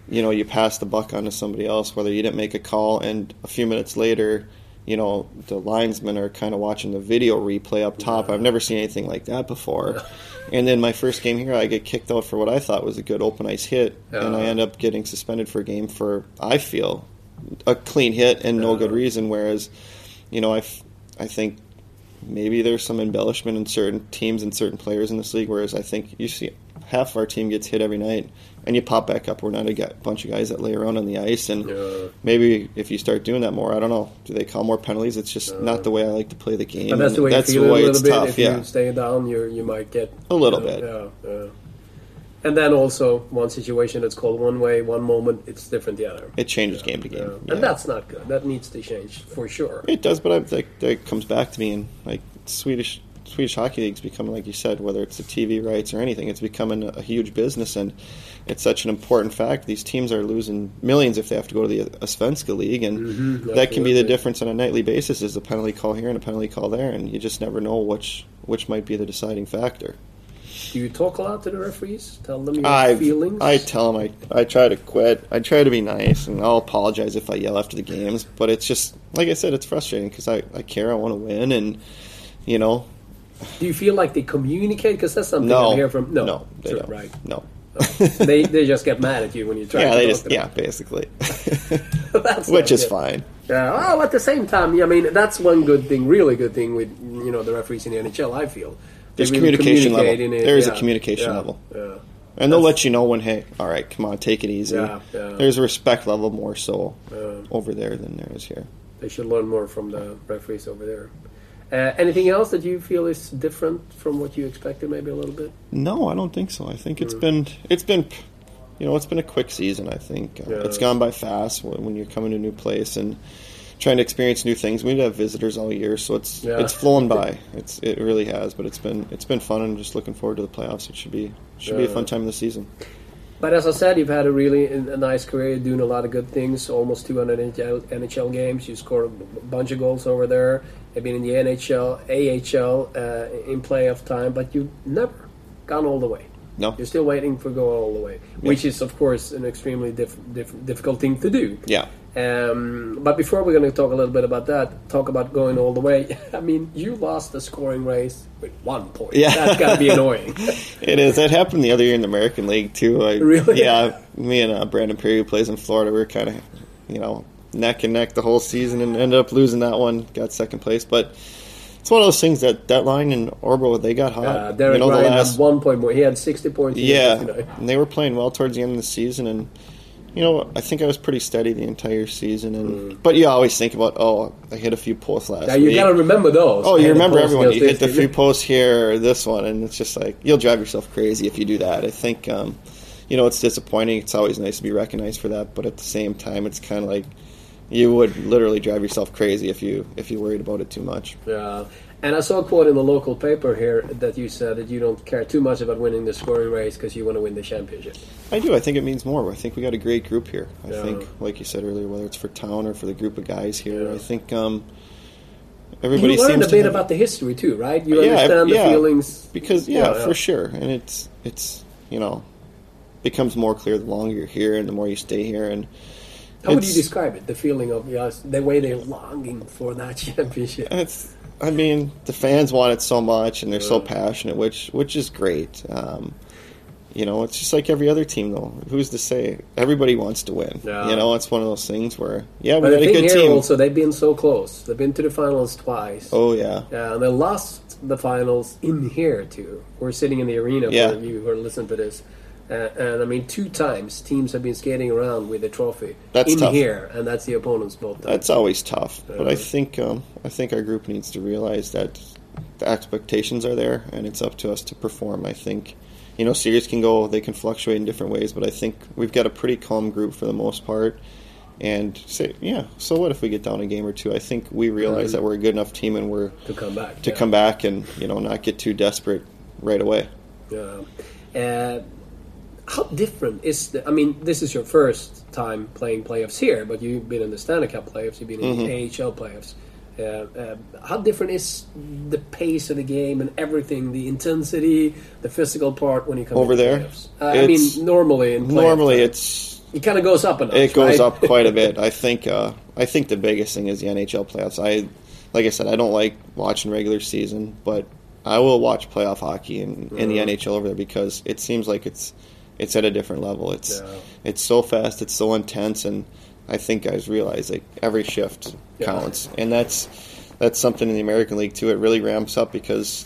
Speaker 2: you know, you pass the buck on to somebody else, whether you didn't make a call, and a few minutes later, you know, the linesmen are kind of watching the video replay up top. I've never seen anything like that before. And then my first game here, I get kicked out for what I thought was a good open ice hit, and I end up getting suspended for a game for I feel a clean hit and no good reason. Whereas, you know, I, I think maybe there's some embellishment in certain teams and certain players in this league. Whereas I think you see half of our team gets hit every night, and you pop back up. We're not a bunch of guys that lay around on the ice, and
Speaker 1: Yeah.
Speaker 2: maybe if you start doing that more, I don't know. Do they call more penalties? It's just not the way I like to play the game.
Speaker 1: But that's the way
Speaker 2: and
Speaker 1: you feel a little
Speaker 2: it's
Speaker 1: bit.
Speaker 2: tough.
Speaker 1: if
Speaker 2: yeah,
Speaker 1: you stay down, you you might get
Speaker 2: A little
Speaker 1: know,
Speaker 2: bit.
Speaker 1: Yeah, yeah. And then also one situation that's called one way, one moment it's different the other.
Speaker 2: it changes game to game. Yeah.
Speaker 1: And that's not good. That needs to change for sure.
Speaker 2: It does, but I, that, that comes back to me, and like Swedish Swedish hockey league's becoming, like you said, whether it's the TV rights or anything, it's becoming a, huge business, and it's such an important fact. These teams are losing millions if they have to go to the Svenska league, and
Speaker 1: Mhm,
Speaker 2: that can be the difference on a nightly basis. Is a penalty call here and a penalty call there, and you just never know which which might be the deciding factor.
Speaker 1: Do you talk a lot to the referees? Tell them your
Speaker 2: I
Speaker 1: feelings?
Speaker 2: I tell them I, I try to quit. I try to be nice, and I'll apologize if I yell after the games. But it's just like I said, it's frustrating because I, I care. I want to win, and you know,
Speaker 1: Do you feel like they communicate? Because that's something
Speaker 2: no,
Speaker 1: I hear from. No,
Speaker 2: no, they
Speaker 1: sure,
Speaker 2: don't.
Speaker 1: right.
Speaker 2: No,
Speaker 1: they they just get mad at you when you try.
Speaker 2: yeah,
Speaker 1: to
Speaker 2: they just yeah, basically, which is
Speaker 1: good.
Speaker 2: fine.
Speaker 1: Yeah. Well, at the same time, I mean, that's one good thing, really good thing with you know the referees in the NHL. I feel They
Speaker 2: There's
Speaker 1: really
Speaker 2: communication level.
Speaker 1: it,
Speaker 2: There is a communication
Speaker 1: yeah,
Speaker 2: level.
Speaker 1: Yeah.
Speaker 2: And they'll let you know when, hey, all right, come on, take it easy.
Speaker 1: Yeah, yeah.
Speaker 2: There's a respect level more so
Speaker 1: Yeah.
Speaker 2: over there than there is here.
Speaker 1: They should learn more from the referees over there. Uh, anything else that you feel is different from what you expected, maybe a little bit?
Speaker 2: No, I don't think so. I think
Speaker 1: Mm.
Speaker 2: it's been it's been you know it's been a quick season. I think uh,
Speaker 1: Yeah.
Speaker 2: it's gone by fast when, when you're coming to a new place and trying to experience new things. We have visitors all year, so it's
Speaker 1: Yeah.
Speaker 2: it's flown by. It's it really has, but it's been it's been fun and just looking forward to the playoffs. It should be should be a fun time of the season.
Speaker 1: But as I said, you've had a really a nice career, doing a lot of good things. Almost 200 NHL, NHL games. You scored a bunch of goals over there. You've been in the NHL, AHL uh, in playoff time, but you've never gone all the way.
Speaker 2: No,
Speaker 1: You're still waiting for go all the way, which is of course an extremely diff- diff- difficult thing to do.
Speaker 2: yeah,
Speaker 1: Um, but before we're going to talk a little bit about that, talk about going all the way. I mean, you lost the scoring race with one point.
Speaker 2: Yeah.
Speaker 1: That's got to be annoying.
Speaker 2: it is. That happened the other year in the American League too. I,
Speaker 1: Really?
Speaker 2: Yeah, me and uh, Brandon Pirri, who plays in Florida, we were kind of you know neck and neck the whole season and ended up losing that one. Got second place, but it's one of those things that that line in Örebro they got hot.
Speaker 1: Uh, Derek
Speaker 2: you know, the
Speaker 1: Ryan
Speaker 2: last-
Speaker 1: had one point more. He had 60 points. in
Speaker 2: yeah,
Speaker 1: 59.
Speaker 2: and they were playing well towards the end of the season, and you know, I think I was pretty steady the entire season. And but you always think about, oh, I hit a few posts last
Speaker 1: Now, you got to remember those.
Speaker 2: Oh, you remember everyone. You hit the few posts here or this one, and it's just like you'll drive yourself crazy if you do that. I think, um, you know, it's disappointing. It's always nice to be recognized for that, but at the same time, it's kind of like you would literally drive yourself crazy if you if you worried about it too much.
Speaker 1: Yeah. And I saw a quote in the local paper here that you said that you don't care too much about winning the scoring race because you want to win the championship.
Speaker 2: I do. I think it means more. I think we got a great group here. I
Speaker 1: Yeah.
Speaker 2: think, like you said earlier, whether it's for town or for the group of guys here,
Speaker 1: Yeah.
Speaker 2: I think um,
Speaker 1: You
Speaker 2: everybody
Speaker 1: learned
Speaker 2: seems
Speaker 1: a bit about the history too, right? You
Speaker 2: Yeah,
Speaker 1: understand the feelings.
Speaker 2: because yeah. for sure and it's it's you know becomes more clear the longer you're here and the more you stay here and
Speaker 1: How would you describe it? The feeling of yes, the way they're longing for that championship.
Speaker 2: it's i mean the fans want it so much and they're so passionate which which is great um, you know it's just like every other team though who's to say everybody wants to win
Speaker 1: Yeah.
Speaker 2: you know it's one of those things where yeah we got a
Speaker 1: thing
Speaker 2: good
Speaker 1: here
Speaker 2: team
Speaker 1: also, they've been so close. They've been to the finals twice.
Speaker 2: oh yeah
Speaker 1: Yeah, and they lost the finals in here too. We're sitting in the arena
Speaker 2: Yeah.
Speaker 1: for you who are listening to this. Uh, and I mean, two times teams have been skating around with a trophy
Speaker 2: That's
Speaker 1: in
Speaker 2: tough.
Speaker 1: here, and that's the opponent's boat.
Speaker 2: That's always tough, but I
Speaker 1: Uh,
Speaker 2: think um, I think our group needs to realize that the expectations are there, and it's up to us to perform. I think, you know, series can go, they can fluctuate in different ways, but I think we've got a pretty calm group for the most part. And say, yeah, so what if we get down a game or two? I think we realize
Speaker 1: Mhm.
Speaker 2: that we're a good enough team, and we're
Speaker 1: to come back.
Speaker 2: to
Speaker 1: yeah.
Speaker 2: come back and you know not get too desperate right away.
Speaker 1: Yeah. Uh, how different is the? I mean, this is your first time playing playoffs here, but you've been in the Stanley Cup playoffs, you've been in
Speaker 2: Mhm.
Speaker 1: the AHL playoffs. Uh, uh, how different is the pace of the game and everything, the intensity, the physical part when you come
Speaker 2: Over there?
Speaker 1: playoffs? Uh, I mean, normally in
Speaker 2: Normally,
Speaker 1: uh,
Speaker 2: it's
Speaker 1: it kind of goes up
Speaker 2: it goes
Speaker 1: right?
Speaker 2: up quite a bit. I think uh, I think the biggest thing is the NHL playoffs. I like I said, I don't like watching regular season, but I will watch playoff hockey in, in the
Speaker 1: Mhm.
Speaker 2: NHL over there because it seems like it's it's at a different level. It's
Speaker 1: Yeah.
Speaker 2: it's so fast, it's so intense, and I think guys realize like every shift
Speaker 1: Yeah.
Speaker 2: counts, and that's that's something in the American League too. It really ramps up because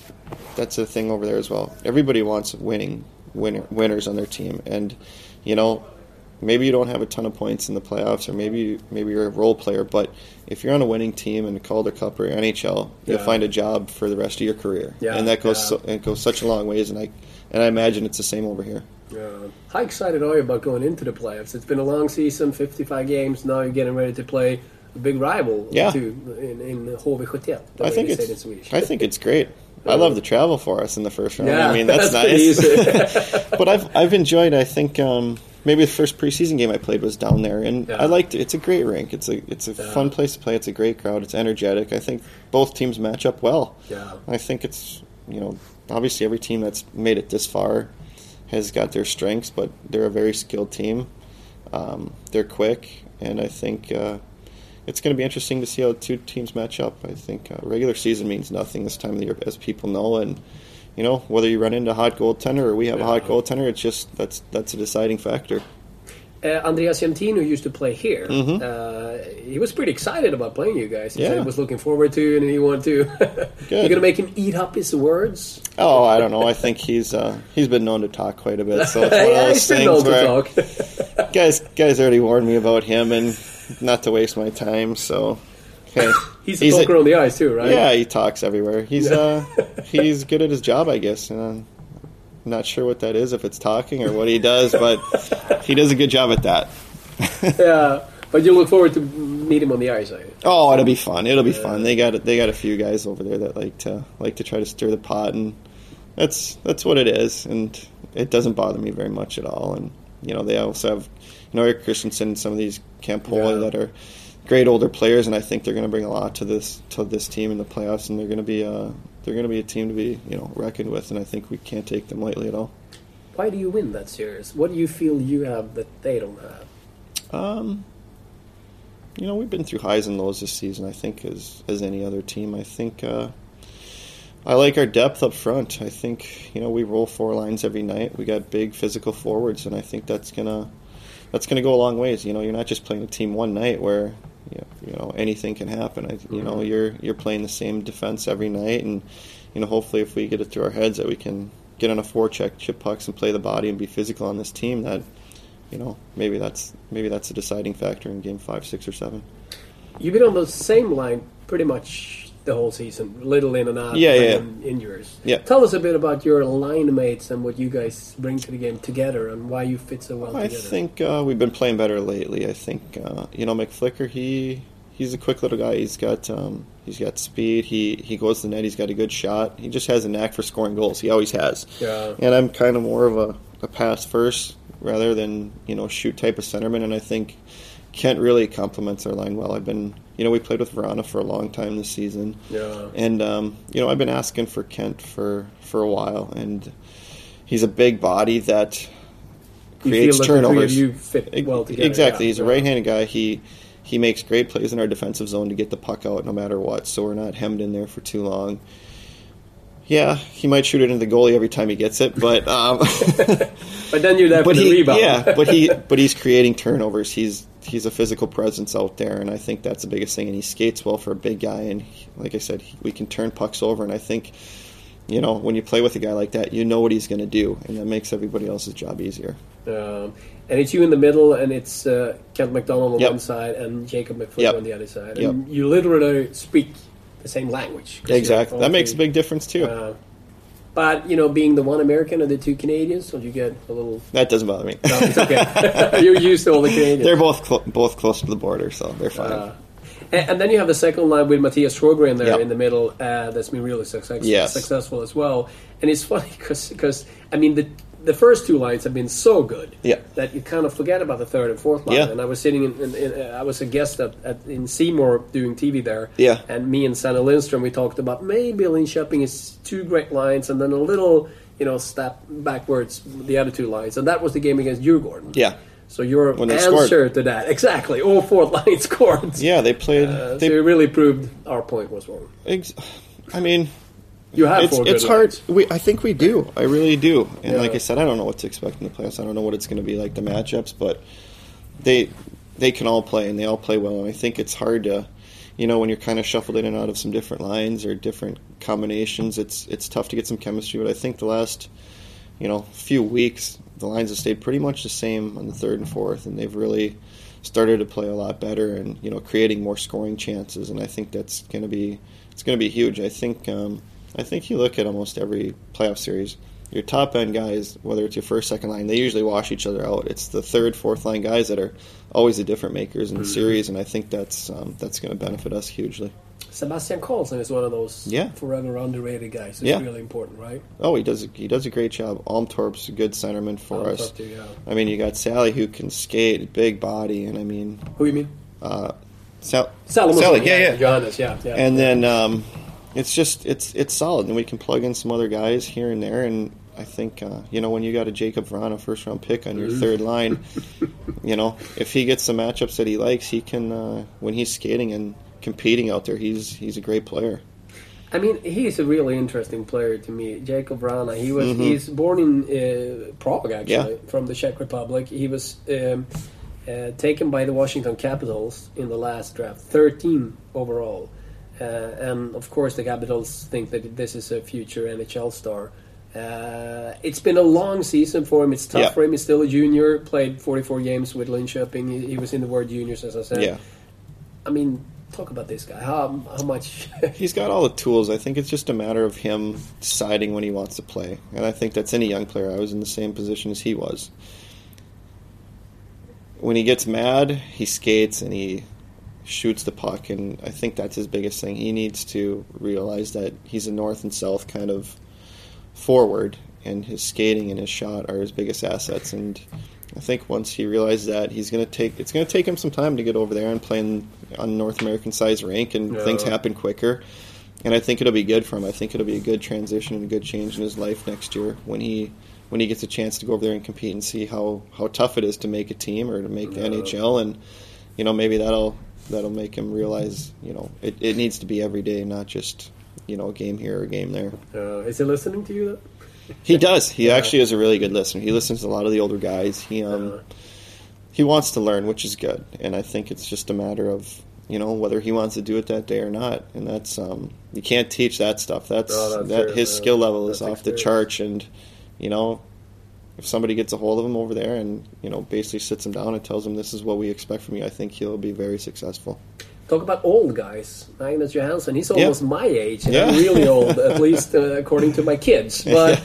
Speaker 2: that's a thing over there as well. Everybody wants winning winner, winners on their team, and you know maybe you don't have a ton of points in the playoffs, or maybe maybe you're a role player, but if you're on a winning team in the Calder Cup or NHL, you'll find a job for the rest of your career,
Speaker 1: Yeah,
Speaker 2: and that goes
Speaker 1: yeah.
Speaker 2: so, it goes such a long ways, and I and I imagine it's the same over here.
Speaker 1: Yeah. How excited are you about going into the playoffs? It's been a long season, 55 games. Now you're getting ready to play a big rival
Speaker 2: Yeah.
Speaker 1: to, in, in HV71.
Speaker 2: I think
Speaker 1: they say it in
Speaker 2: it's I think it's great. I love the travel for us in the first round.
Speaker 1: Yeah,
Speaker 2: I mean that's,
Speaker 1: pretty
Speaker 2: nice. but I've I've enjoyed. I think um, maybe the first preseason game I played was down there, and
Speaker 1: Yeah.
Speaker 2: I liked it. It's a great rink. It's a it's a
Speaker 1: Yeah.
Speaker 2: fun place to play. It's a great crowd. It's energetic. I think both teams match up well.
Speaker 1: yeah.
Speaker 2: I think it's you know obviously every team that's made it this far has got their strengths, but they're a very skilled team. Um, they're quick, and I think uh, it's going to be interesting to see how the two teams match up. I think uh, regular season means nothing this time of the year, as people know, and you know whether you run into a hot goaltender or we have a hot
Speaker 1: Yeah.
Speaker 2: goaltender, it's just that's that's a deciding factor.
Speaker 1: Uh, Andreas Jämtin used to play here.
Speaker 2: Mhm.
Speaker 1: Uh, he was pretty excited about playing you guys. He said
Speaker 2: Yeah.
Speaker 1: he was looking forward to it and he wanted to. You're going to make him eat up his words?
Speaker 2: Oh, I don't know. I think he's uh, he's been known to talk quite a bit, so it's one of
Speaker 1: yeah,
Speaker 2: those
Speaker 1: he's been
Speaker 2: things where
Speaker 1: talk.
Speaker 2: guys guys already warned me about him and not to waste my time. So okay.
Speaker 1: He's a talker on the ice too, right?
Speaker 2: Yeah, he talks everywhere. He's uh, he's good at his job, I guess. Not sure what that is, if it's talking or what he does, but he does a good job at that.
Speaker 1: yeah. But you look forward to meet him on the ice,
Speaker 2: Oh, it'll be fun. It'll be
Speaker 1: Yeah.
Speaker 2: fun. They got they got a few guys over there that like to like to try to stir the pot, and that's that's what it is. And it doesn't bother me very much at all. And you know, they also have you know Eric Christensen and some of these Campola
Speaker 1: Yeah.
Speaker 2: that are great older players, and I think they're going to bring a lot to this to this team in the playoffs, and they're going to be a they're going to be a team to be you know reckoned with, and I think we can't take them lightly at all.
Speaker 1: Why do you win that series? What do you feel you have that they don't have?
Speaker 2: Um, you know, we've been through highs and lows this season. I think as as any other team. I think uh, I like our depth up front. I think you know we roll four lines every night. We got big physical forwards, and I think that's gonna that's gonna go a long ways. You know, you're not just playing a team one night where you know, you know anything can happen. I, you know, you're you're playing the same defense every night, and you know, hopefully, if we get it through our heads that we can get on a forecheck, chip pucks, and play the body and be physical on this team, that you know, maybe that's maybe that's a deciding factor in game five, six, or seven.
Speaker 1: You've been on the same line pretty much the whole season, little in and out,
Speaker 2: Yeah, yeah,
Speaker 1: injuries.
Speaker 2: Yeah.
Speaker 1: Tell us a bit about your line mates and what you guys bring to the game together, and why you fit so well
Speaker 2: I
Speaker 1: together.
Speaker 2: think uh, we've been playing better lately. I think uh, you know Micflikier. He he's a quick little guy. He's got um, he's got speed. He he goes to the net. He's got a good shot. He just has a knack for scoring goals. He always has.
Speaker 1: Yeah.
Speaker 2: And I'm kind of more of a, a pass first rather than you know shoot type of centerman. And I think Kent really complements our line well. I've been you know we played with Vrana for a long time this season.
Speaker 1: Yeah.
Speaker 2: And um, you know, I've been asking for Kent for for a while, and he's a big body that creates
Speaker 1: feel that the
Speaker 2: turnovers.
Speaker 1: you fit well together.
Speaker 2: exactly,
Speaker 1: yeah.
Speaker 2: he's a right-handed guy. He he makes great plays in our defensive zone to get the puck out no matter what. So we're not hemmed in there for too long. Yeah, he might shoot it into the goalie every time he gets it, but um,
Speaker 1: But then you're there
Speaker 2: but he
Speaker 1: rebound.
Speaker 2: yeah, but he but he's creating turnovers. He's he's a physical presence out there, and I think that's the biggest thing. And he skates well for a big guy, and he- like I said, he, we can turn pucks over. And I think, you know, when you play with a guy like that, you know what he's going to do, and that makes everybody else's job easier.
Speaker 1: Um, and it's you in the middle, and it's uh, Kent McDonald on
Speaker 2: Yep.
Speaker 1: one side and Jacob Micflikier
Speaker 2: Yep.
Speaker 1: on the other side.
Speaker 2: Yep.
Speaker 1: And you literally speak the same language.
Speaker 2: Exactly, that makes a big difference too.
Speaker 1: Uh, but you know, being the one American and the two Canadians, so you get a little.
Speaker 2: that doesn't bother me.
Speaker 1: No, it's okay. You're used to all the Canadians.
Speaker 2: they're both cl- both close to the border, so they're fine.
Speaker 1: Uh, and, and then you have the second line with Mattias Sjögren there
Speaker 2: Yep.
Speaker 1: in the middle. Uh, that's been really success-
Speaker 2: Yes.
Speaker 1: successful as well. And it's funny because I mean the the first two lines have been so good
Speaker 2: Yeah.
Speaker 1: that you kind of forget about the third and fourth line.
Speaker 2: Yeah.
Speaker 1: And I was sitting in, in, in uh, I was a guest at, at in C More doing TV there.
Speaker 2: Yeah.
Speaker 1: And me and Sanna Lindstrom we talked about maybe Linköping is two great lines and then a little you know step backwards the other two lines and that was the game against Djurgården.
Speaker 2: yeah,
Speaker 1: So your answer
Speaker 2: scored.
Speaker 1: to that exactly all four lines scored.
Speaker 2: yeah, they played.
Speaker 1: Uh,
Speaker 2: they,
Speaker 1: so it really proved our point was wrong.
Speaker 2: ex- I mean,
Speaker 1: You have
Speaker 2: it's it's hard.
Speaker 1: lines.
Speaker 2: We, I think we do. I really do. And
Speaker 1: Yeah.
Speaker 2: like I said, I don't know what to expect in the playoffs. I don't know what it's going to be like the matchups, but they they can all play and they all play well. And I think it's hard to, you know, when you're kind of shuffled in and out of some different lines or different combinations, it's it's tough to get some chemistry. But I think the last, you know, few weeks, the lines have stayed pretty much the same on the third and fourth, and they've really started to play a lot better and you know creating more scoring chances. And I think that's going to be it's going to be huge. I think um, I think you look at almost every playoff series. Your top end guys, whether it's your first, second line, they usually wash each other out. It's the third, fourth line guys that are always the different makers in the series, and I think that's um, that's going to benefit us hugely.
Speaker 1: Sebastian Karlsson is one of those
Speaker 2: Yeah.
Speaker 1: forever underrated guys. It's
Speaker 2: Yeah.
Speaker 1: really important, right?
Speaker 2: Oh, he does he does a great job. Almtorp's a good centerman for
Speaker 1: I'll
Speaker 2: us.
Speaker 1: talk yeah.
Speaker 2: I mean, you got Sally who can skate, big body, and I mean,
Speaker 1: Who you mean?
Speaker 2: uh, Sal-
Speaker 1: Salomon.
Speaker 2: Sally, yeah, yeah.
Speaker 1: Johannes, yeah, yeah.
Speaker 2: And then um, it's just it's it's solid, and we can plug in some other guys here and there. And I think uh, you know when you got a Jacob Vrana first round pick on your third line, you know if he gets the matchups that he likes, he can uh, when he's skating and competing out there, he's he's a great player.
Speaker 1: I mean, he's a really interesting player to me. Jacob Vrana. He was he's born in uh, Prague, actually,
Speaker 2: Mm-hmm. Yeah.
Speaker 1: from the Czech Republic. He was um, uh, taken by the Washington Capitals in the last draft, 13 overall. Uh, and of course, the Capitals think that this is a future NHL star. Uh, it's been a long season for him. It's tough
Speaker 2: Yeah.
Speaker 1: for him. He's still a junior. Played 44 games with Linköping. He, he was in the World Juniors, as I said.
Speaker 2: Yeah.
Speaker 1: I mean, talk about this guy. How how much?
Speaker 2: He's got all the tools. I think it's just a matter of him deciding when he wants to play. And I think that's any young player. I was in the same position as he was. When he gets mad, he skates and he shoots the puck. And I think that's his biggest thing. He needs to realize that he's a north and south kind of forward, and his skating and his shot are his biggest assets. And I think once he realizes that, he's going to take it's going to take him some time to get over there and play in, on North American size rink, and
Speaker 1: Yeah.
Speaker 2: things happen quicker. And I think it'll be good for him. I think it'll be a good transition and a good change in his life next year when he when he gets a chance to go over there and compete and see how, how tough it is to make a team or to make the
Speaker 1: Yeah.
Speaker 2: NHL and you know maybe that'll that'll make him realize you know it, it needs to be every day not just you know a game here or a game there
Speaker 1: uh, is he listening to you? Though?
Speaker 2: he does. He
Speaker 1: Yeah.
Speaker 2: actually is a really good listener. He listens to a lot of the older guys. He um,
Speaker 1: Uh,
Speaker 2: he wants to learn, which is good. And I think it's just a matter of you know whether he wants to do it that day or not, and that's um, you can't teach that stuff. That's,
Speaker 1: No, that's
Speaker 2: that
Speaker 1: true.
Speaker 2: his skill level is off the
Speaker 1: experience.
Speaker 2: charts, and you know if somebody gets a hold of him over there and you know basically sits him down and tells him this is what we expect from you, I think he'll be very successful.
Speaker 1: Talk about old guys. Magnus Johansson, he's
Speaker 2: Yeah.
Speaker 1: almost my age, and
Speaker 2: Yeah.
Speaker 1: I'm really old, at least uh, according to my kids. But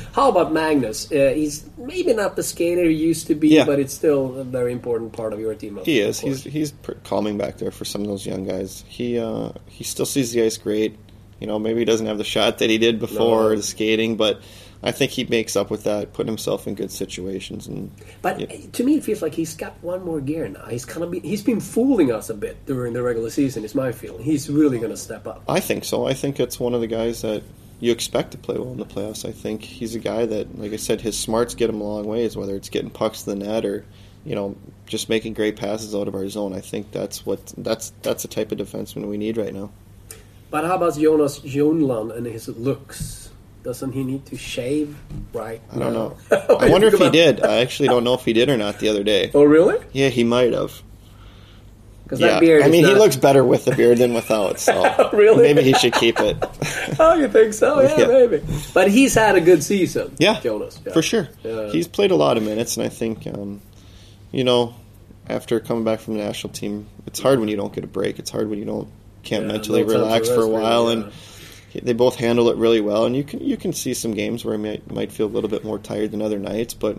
Speaker 1: how about Magnus? Uh, he's maybe not the skater he used to be,
Speaker 2: Yeah.
Speaker 1: but it's still a very important part of your team.
Speaker 2: He is. He's he's calming back there for some of those young guys. He uh, he still sees the ice great. You know, maybe he doesn't have the shot that he did before
Speaker 1: No.
Speaker 2: or the skating, but I think he makes up with that, putting himself in good situations. And
Speaker 1: But
Speaker 2: Yeah.
Speaker 1: to me, it feels like he's got one more gear now. He's kind of be, he's been fooling us a bit during the regular season. Is my feeling. He's really going to step up.
Speaker 2: I think so. I think it's one of the guys that you expect to play well in the playoffs. I think he's a guy that, like I said, his smarts get him a long ways. Whether it's getting pucks to the net or, you know, just making great passes out of our zone. I think that's what that's that's the type of defenseman we need right now.
Speaker 1: But how about Jonas Junland and his looks? Doesn't he need to shave right
Speaker 2: I don't
Speaker 1: now?
Speaker 2: know. I wonder if he did. I actually don't know if he did or not the other day.
Speaker 1: Oh, really?
Speaker 2: Yeah, he might have.
Speaker 1: Because
Speaker 2: Yeah,
Speaker 1: that beard.
Speaker 2: I mean,
Speaker 1: is
Speaker 2: he looks better with the beard than without. So
Speaker 1: Really?
Speaker 2: maybe he should keep it.
Speaker 1: Oh, you think so? Yeah,
Speaker 2: Yeah.
Speaker 1: maybe. But he's had a good season.
Speaker 2: Yeah,
Speaker 1: Jonas. Yeah.
Speaker 2: for sure.
Speaker 1: Yeah.
Speaker 2: He's played a lot of minutes, and I think, um, you know, after coming back from the national team, it's hard when you don't get a break. It's hard when you don't can't mentally
Speaker 1: no time to
Speaker 2: relax for a
Speaker 1: really,
Speaker 2: while, and they both handle it really well. And you can you can see some games where he might might feel a little bit more tired than other nights, but.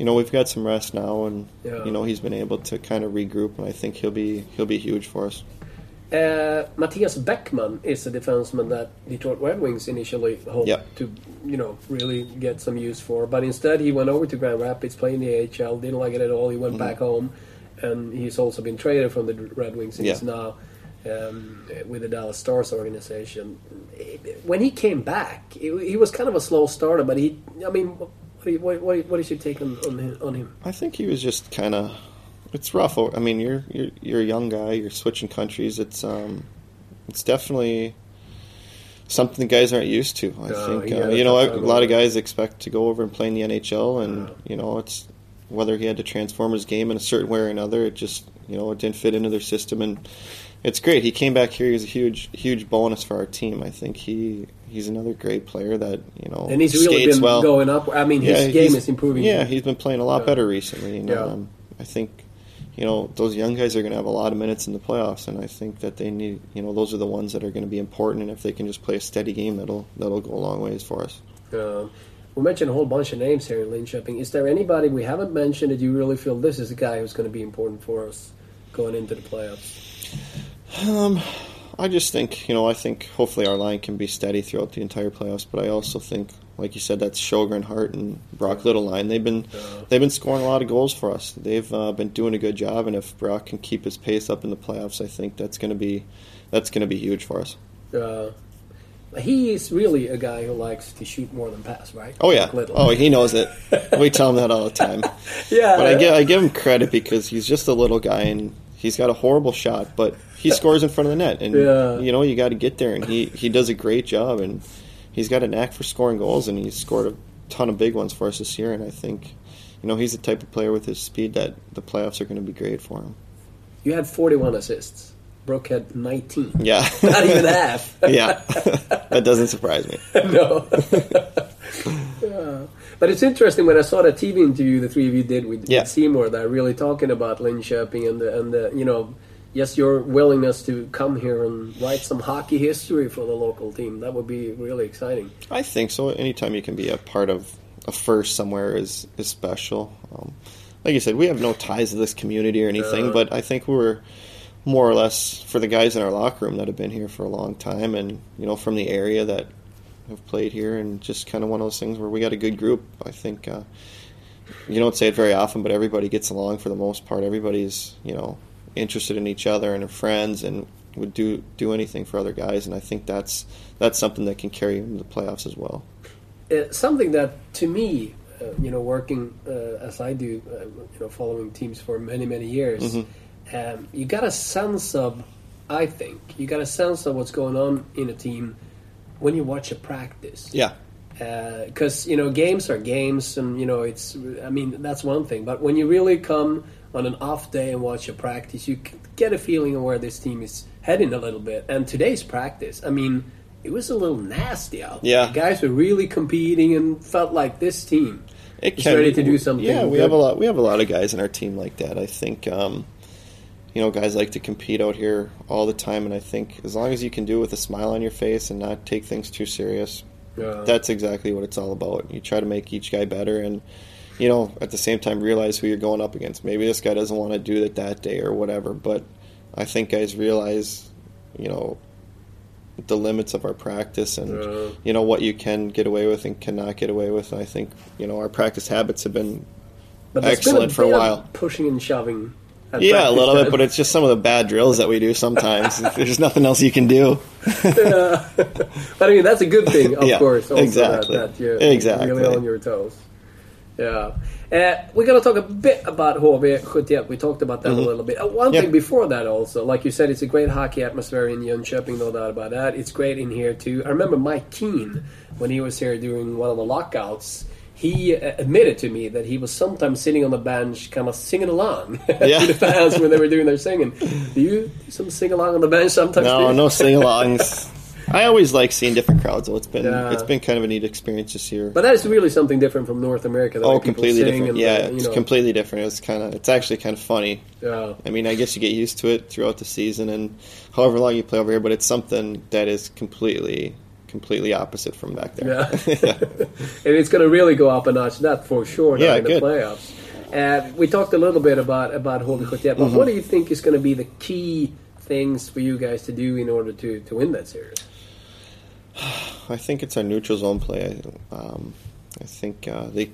Speaker 2: You know we've got some rest now, and
Speaker 1: Yeah.
Speaker 2: you know he's been able to kind of regroup, and I think he'll be he'll be huge for us.
Speaker 1: Uh, Mattias Bäckman is a defenseman that Detroit Red Wings initially hoped
Speaker 2: Yeah.
Speaker 1: to, you know, really get some use for. But instead, he went over to Grand Rapids, playing the AHL, didn't like it at all. He went
Speaker 2: Mm-hmm.
Speaker 1: back home, and he's also been traded from the Red Wings, and he's now um, with the Dallas Stars organization. When he came back, he, was kind of a slow starter, but he, I mean, what, what, what, what is your take on, on him?
Speaker 2: I think he was just kind of. It's rough. I mean, you're you're you're a young guy. You're switching countries. It's um, it's definitely something the guys aren't used to. I
Speaker 1: No,
Speaker 2: think
Speaker 1: he
Speaker 2: uh, you know a lot of guys expect to go over and play in the NHL, and
Speaker 1: Yeah.
Speaker 2: you know it's whether he had to transform his game in a certain way or another. It just you know it didn't fit into their system, and it's great. He came back here. He's a huge huge bonus for our team. I think he he's another great player that you know
Speaker 1: And he's really been
Speaker 2: well.
Speaker 1: going up. I mean, his
Speaker 2: Yeah,
Speaker 1: game is improving.
Speaker 2: Yeah, he's been playing a lot
Speaker 1: Yeah.
Speaker 2: better recently. And,
Speaker 1: Yeah.
Speaker 2: um, I think, you know, those young guys are going to have a lot of minutes in the playoffs, and I think that they need, you know, those are the ones that are going to be important. And if they can just play a steady game, that'll that'll go a long ways for us.
Speaker 1: Um, we mentioned a whole bunch of names here in Linköping. Is there anybody we haven't mentioned that you really feel this is a guy who's going to be important for us going into the playoffs?
Speaker 2: Um, I just think, you know, I think hopefully our line can be steady throughout the entire playoffs. But I also think, like you said, that's Sjögren, Hart, and Broc Little line. They've been they've been scoring a lot of goals for us. They've uh, been doing a good job, and if Broc can keep his pace up in the playoffs, I think that's going to be that's going to be huge for us.
Speaker 1: Uh, he is really a guy who likes to shoot more than pass, right?
Speaker 2: Oh yeah,
Speaker 1: Like
Speaker 2: oh he knows it. we tell him that all the time.
Speaker 1: yeah.
Speaker 2: But I give I give him credit because he's just a little guy and he's got a horrible shot, but he scores in front of the net, and
Speaker 1: Yeah.
Speaker 2: you know you got to get there, and he he does a great job, and he's got a knack for scoring goals, and he's scored a ton of big ones for us this year, and I think. You know, he's the type of player with his speed that the playoffs are going to be great for him.
Speaker 1: You had 41 assists. Broc had 19.
Speaker 2: Yeah.
Speaker 1: Not even half.
Speaker 2: yeah. that doesn't surprise me.
Speaker 1: no. Yeah. Uh, But it's interesting when I saw that TV interview the three of you did with,
Speaker 2: Yeah.
Speaker 1: with C More, that really talking about Linköping and the, and the, you know, yes, your willingness to come here and write some hockey history for the local team. That would be really exciting.
Speaker 2: I think so. Anytime you can be a part of a first somewhere is is special. Um, like you said, we have no ties to this community or anything,
Speaker 1: Uh-huh.
Speaker 2: but I think we're more or less for the guys in our locker room that have been here for a long time, and you know from the area that have played here, and just kind of one of those things where we got a good group. I think uh, you don't say it very often, but everybody gets along for the most part. Everybody's you know interested in each other and are friends, and would do do anything for other guys, and I think that's that's something that can carry into the playoffs as well.
Speaker 1: Uh, something that, to me, uh, you know, working uh, as I do, uh, you know, following teams for many, many years, um, you got a sense of, I think, you got a sense of what's going on in a team when you watch a practice.
Speaker 2: Yeah.
Speaker 1: because you know games are games and you know it's i mean that's one thing but when you really come on an off day and watch a practice, you get a feeling of where this team is heading a little bit. And today's practice, I mean, it was a little nasty out. there.
Speaker 2: Yeah.
Speaker 1: the guys were really competing and felt like this team
Speaker 2: It
Speaker 1: is ready to do something.
Speaker 2: Yeah, we
Speaker 1: good.
Speaker 2: have a lot. We have a lot of guys in our team like that. I think, um, you know, guys like to compete out here all the time, and I think as long as you can do it with a smile on your face and not take things too serious,
Speaker 1: Yeah.
Speaker 2: that's exactly what it's all about. You try to make each guy better, and you know, at the same time, realize who you're going up against. Maybe this guy doesn't want to do it that day or whatever, but I think guys realize, you know, the limits of our practice and
Speaker 1: Yeah.
Speaker 2: you know what you can get away with and cannot get away with. And I think you know our practice habits have been
Speaker 1: there's been
Speaker 2: excellent for a while.
Speaker 1: pushing and shoving.
Speaker 2: Yeah, a little bit, but it's just some of the bad drills that we do sometimes. There's nothing else you can do.
Speaker 1: But I mean, that's a good thing, of
Speaker 2: Yeah,
Speaker 1: course. Also
Speaker 2: exactly.
Speaker 1: That, that you're
Speaker 2: Exactly.
Speaker 1: really on your toes. Yeah. Uh, we're going to talk a bit about HV71. We talked about that a little bit. Uh, one
Speaker 2: Mm-hmm. Yeah.
Speaker 1: thing before that, also, like you said, it's a great hockey atmosphere in Jönköping, no doubt about that. It's great in here, too. I remember Mike Keane, when he was here during one of the lockouts, he uh, admitted to me that he was sometimes sitting on the bench, kind of singing along
Speaker 2: Yeah.
Speaker 1: to the fans when they were doing their singing. Do you do some sing along on the bench sometimes?
Speaker 2: No, no sing-alongs. I always like seeing different crowds. though. it's been
Speaker 1: Yeah.
Speaker 2: it's been kind of a neat experience this year.
Speaker 1: But that is really something different from North America.
Speaker 2: Oh, completely different.
Speaker 1: And,
Speaker 2: yeah,
Speaker 1: uh,
Speaker 2: it's
Speaker 1: know,
Speaker 2: completely different. It's kind of it's actually kind of funny.
Speaker 1: Yeah.
Speaker 2: I mean, I guess you get used to it throughout the season and however long you play over here, but it's something that is completely completely opposite from back there.
Speaker 1: Yeah. and it's going to really go up a notch. That for sure. now
Speaker 2: Yeah,
Speaker 1: in the playoffs. Uh, we talked a little bit about about HV71, but
Speaker 2: Mm-hmm.
Speaker 1: what do you think is going to be the key things for you guys to do in order to to win that series?
Speaker 2: I think it's our neutral zone play. Um, I think uh, they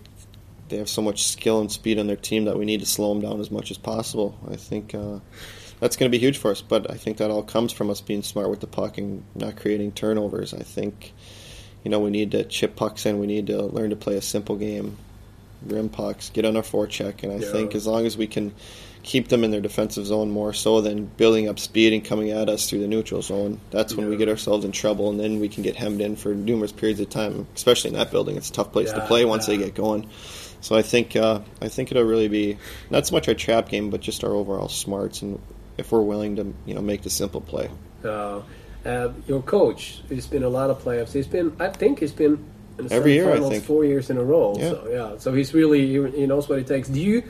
Speaker 2: they have so much skill and speed on their team that we need to slow them down as much as possible. I think uh, that's going to be huge for us. But I think that all comes from us being smart with the puck and not creating turnovers. I think you know we need to chip pucks in. We need to learn to play a simple game, rim pucks, get on our forecheck, and I
Speaker 1: Yeah.
Speaker 2: think as long as we can keep them in their defensive zone more so than building up speed and coming at us through the neutral zone. That's when we get ourselves in trouble, and then we can get hemmed in for numerous periods of time. Especially in that building, it's a tough place to play once
Speaker 1: yeah.
Speaker 2: they get going. So I think uh, I think it'll really be not so much our trap game, but just our overall smarts, and if we're willing to you know make the simple play.
Speaker 1: Uh, uh, your coach, it's been a lot of playoffs. He's been, I think, he's been in
Speaker 2: Every year, I think.
Speaker 1: four years in a row.
Speaker 2: Yeah.
Speaker 1: So yeah, so he's really he, knows what it takes. Do you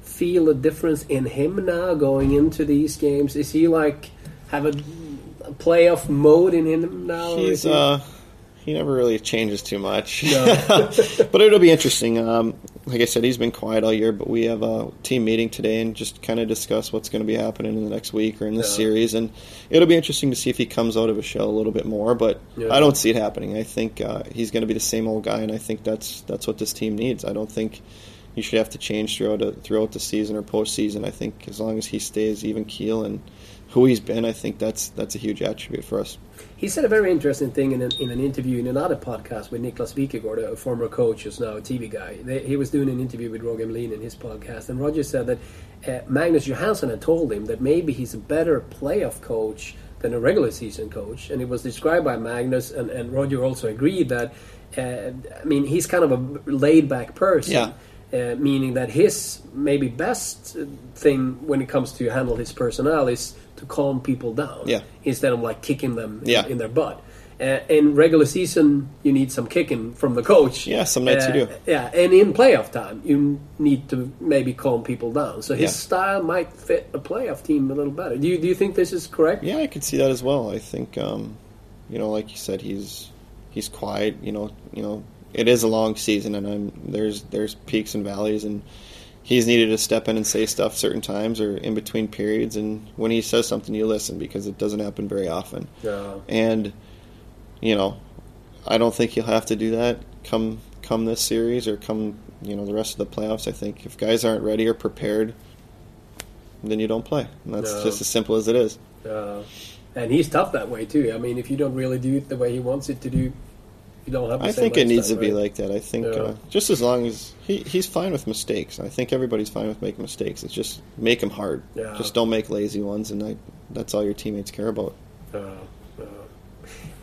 Speaker 1: feel a difference in him now going into these games? Is he like have a, a playoff mode in him now?
Speaker 2: He's
Speaker 1: he-
Speaker 2: uh, he never really changes too much,
Speaker 1: No.
Speaker 2: but it'll be interesting. Um, like I said, he's been quiet all year, but we have a team meeting today and just kind of discuss what's going to be happening in the next week or in this
Speaker 1: Yeah.
Speaker 2: series, and it'll be interesting to see if he comes out of his shell a little bit more. But
Speaker 1: Yeah.
Speaker 2: I don't see it happening. I think uh, he's going to be the same old guy, and I think that's that's what this team needs. I don't think you should have to change throughout a, throughout the season or postseason. I think as long as he stays even keel and who he's been, I think that's that's a huge attribute for us.
Speaker 1: He said a very interesting thing in an, in an interview in another podcast with Niklas Wikegård, a former coach who's now a TV guy. They, he was doing an interview with Roger Melin in his podcast, and Roger said that uh, Magnus Johansson had told him that maybe he's a better playoff coach than a regular season coach, and it was described by Magnus, and, and Roger also agreed that. Uh, I mean, he's kind of a laid back person.
Speaker 2: Yeah.
Speaker 1: Uh, meaning that his maybe best uh, thing when it comes to handle his personnel is to calm people down
Speaker 2: Yeah.
Speaker 1: instead of like kicking them in-
Speaker 2: Yeah.
Speaker 1: in, their butt. Uh, in regular season, you need some kicking from the coach.
Speaker 2: Yeah, some nights you
Speaker 1: Uh,
Speaker 2: do.
Speaker 1: Yeah, and in playoff time, you need to maybe calm people down. So his
Speaker 2: Yeah.
Speaker 1: style might fit a playoff team a little better. Do you do you think this is correct?
Speaker 2: Yeah, I could see that as well. I think, um, you know, like you said, he's he's quiet. You know, you know, it is a long season, and I'm there's there's peaks and valleys, and he's needed to step in and say stuff certain times or in between periods. And when he says something, you listen because it doesn't happen very often.
Speaker 1: Yeah.
Speaker 2: And you know, I don't think he'll have to do that come come this series or come you know the rest of the playoffs. I think if guys aren't ready or prepared, then you don't play. And that's
Speaker 1: No.
Speaker 2: just as simple as it is.
Speaker 1: Uh, and he's tough that way too. I mean, if you don't really do it the way he wants it to do, you don't have.
Speaker 2: I think it needs to
Speaker 1: lifestyle,
Speaker 2: be
Speaker 1: right?
Speaker 2: like that. I think
Speaker 1: Yeah.
Speaker 2: uh, just as long as he, he's fine with mistakes. I think everybody's fine with making mistakes. It's just make them hard.
Speaker 1: Yeah.
Speaker 2: Just don't make lazy ones, and I, that's all your teammates care about.
Speaker 1: Uh, uh.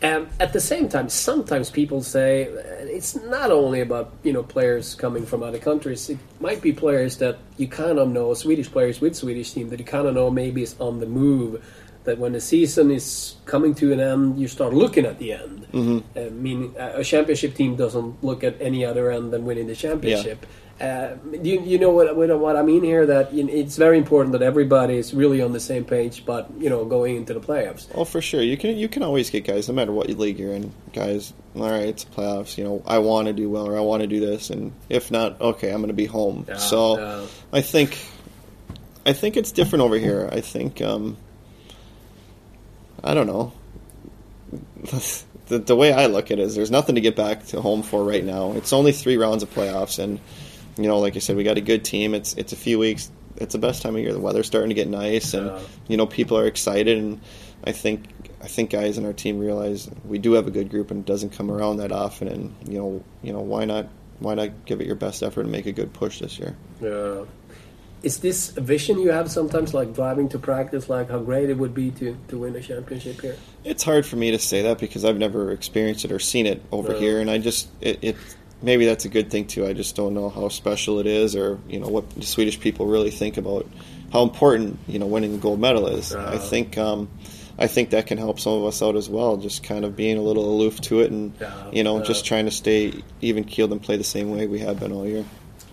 Speaker 1: Um, at the same time, sometimes people say uh, it's not only about you know players coming from other countries. It might be players that you kind of know, Swedish players with Swedish team that you kind of know maybe is on the move. That when the season is coming to an end, you start looking at the end. Mm-hmm. Uh, meaning, uh, a championship team doesn't look at any other end than winning the championship. Uh, you, you know what, what, what I mean here? That it's very important that everybody is really on the same page, but you know, going into the playoffs.
Speaker 2: Oh, for sure. You can you can always get guys, no matter what league you're in. Guys, all right, it's playoffs. You know, I want to do well, or I want to do this, and if not, okay, I'm going to be home.
Speaker 1: Yeah,
Speaker 2: so,
Speaker 1: yeah.
Speaker 2: I think, I think it's different over here. I think, um, I don't know. the, the way I look at it is, there's nothing to get back to home for right now. It's only three rounds of playoffs, and you know, like I said, we got a good team. It's it's a few weeks. It's the best time of year. The weather's starting to get nice, and
Speaker 1: Yeah.
Speaker 2: you know, people are excited. And I think I think guys in our team realize we do have a good group, and it doesn't come around that often. And you know, you know, why not why not give it your best effort and make a good push this year?
Speaker 1: Yeah. Is this a vision you have sometimes, like driving to practice, like how great it would be to, to win a championship here?
Speaker 2: It's hard for me to say that because I've never experienced it or seen it over
Speaker 1: No.
Speaker 2: here, and I just it, it maybe that's a good thing too. I just don't know how special it is, or you know what the Swedish people really think about how important you know winning the gold medal is. I
Speaker 1: Uh.
Speaker 2: think um, I think that can help some of us out as well, just kind of being a little aloof to it, and
Speaker 1: Yeah,
Speaker 2: you know
Speaker 1: yeah.
Speaker 2: just trying to stay even keeled and play the same way we have been all year.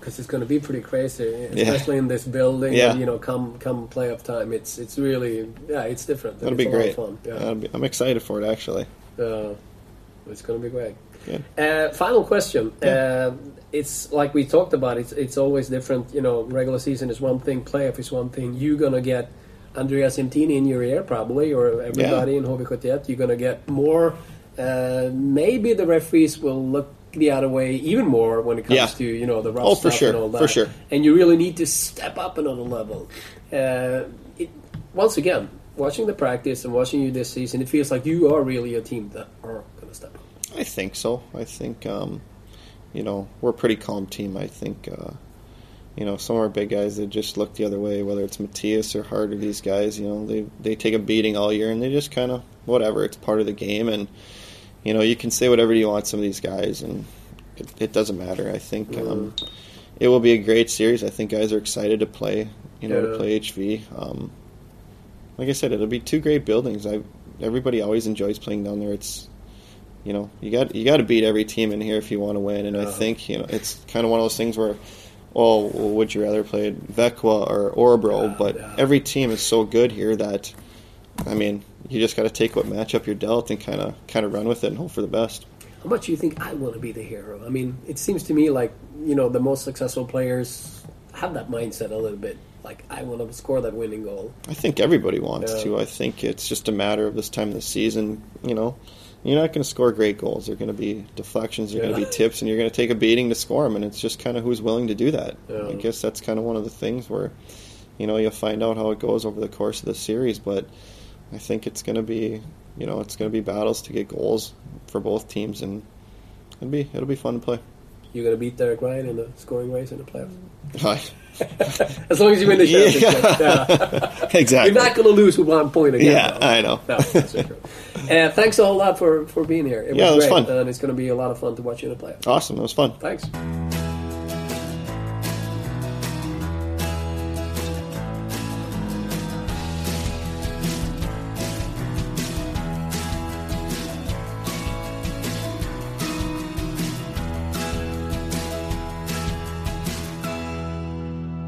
Speaker 1: Because it's going to be pretty crazy, especially in this building.
Speaker 2: Yeah.
Speaker 1: And, you know, come come playoff time, it's it's really yeah, it's different.
Speaker 2: That'll
Speaker 1: it's
Speaker 2: be
Speaker 1: a lot
Speaker 2: great.
Speaker 1: of fun. Yeah.
Speaker 2: Be- I'm excited for it actually.
Speaker 1: Uh, it's going to be great.
Speaker 2: Good.
Speaker 1: Uh, final question.
Speaker 2: Yeah.
Speaker 1: Uh, it's like we talked about. It's it's always different. You know, regular season is one thing, playoff is one thing. You're gonna get Andreas Jämtin in your ear probably, or everybody in HV71. You're gonna get more. Uh, maybe the referees will look the other way even more when it comes
Speaker 2: Yeah.
Speaker 1: to you know the rough
Speaker 2: Oh, for
Speaker 1: stuff
Speaker 2: sure,
Speaker 1: and all that.
Speaker 2: for sure.
Speaker 1: And you really need to step up another level. Uh, it, once again, watching the practice and watching you this season, it feels like you are really a team that are gonna step up.
Speaker 2: I think so. I think um, you know we're a pretty calm team. I think uh, you know some of our big guys they just look the other way. Whether it's Mattias or Hart or these guys, you know they they take a beating all year and they just kind of whatever. It's part of the game, and you know you can say whatever you want some of these guys, and it, it doesn't matter. I think um, it will be a great series. I think guys are excited to play. You know
Speaker 1: Yeah.
Speaker 2: to play HV. Um, like I said, it'll be two great buildings. I everybody always enjoys playing down there. It's you know you got you got to beat every team in here if you want to win. And I
Speaker 1: Uh-huh.
Speaker 2: think you know it's kind of one of those things where, oh, well, would you rather play Växjö or Örebro?
Speaker 1: Yeah,
Speaker 2: but
Speaker 1: yeah.
Speaker 2: every team is so good here that, I mean, you just got to take what matchup you're dealt and kind of kind of run with it and hope for the best.
Speaker 1: How much do you think I want to be the hero? I mean, it seems to me like you know the most successful players have that mindset a little bit. Like I want to score that winning goal.
Speaker 2: I think everybody wants
Speaker 1: Yeah.
Speaker 2: to. I think it's just a matter of this time of the season. You know, you're not going to score great goals. They're going to be deflections. They're going to be tips, and you're going to take a beating to score them. And it's just kind of who's willing to do that.
Speaker 1: Yeah.
Speaker 2: I guess that's kind of one of the things where, you know, you'll find out how it goes over the course of the series. But I think it's going to be, you know, it's going to be battles to get goals for both teams, and it'll be it'll be fun to play.
Speaker 1: You're gonna beat Derek Ryan in the scoring race in the playoffs. As long as you win the championship. Yeah.
Speaker 2: exactly.
Speaker 1: You're not gonna lose with one point again.
Speaker 2: Yeah,
Speaker 1: though.
Speaker 2: I know.
Speaker 1: No, that's sure. Uh, thanks a whole lot for, for being here. It was
Speaker 2: Yeah, it was
Speaker 1: great,
Speaker 2: fun.
Speaker 1: and it's going to be a lot of fun to watch you in the playoffs.
Speaker 2: Awesome. It was fun.
Speaker 1: Thanks.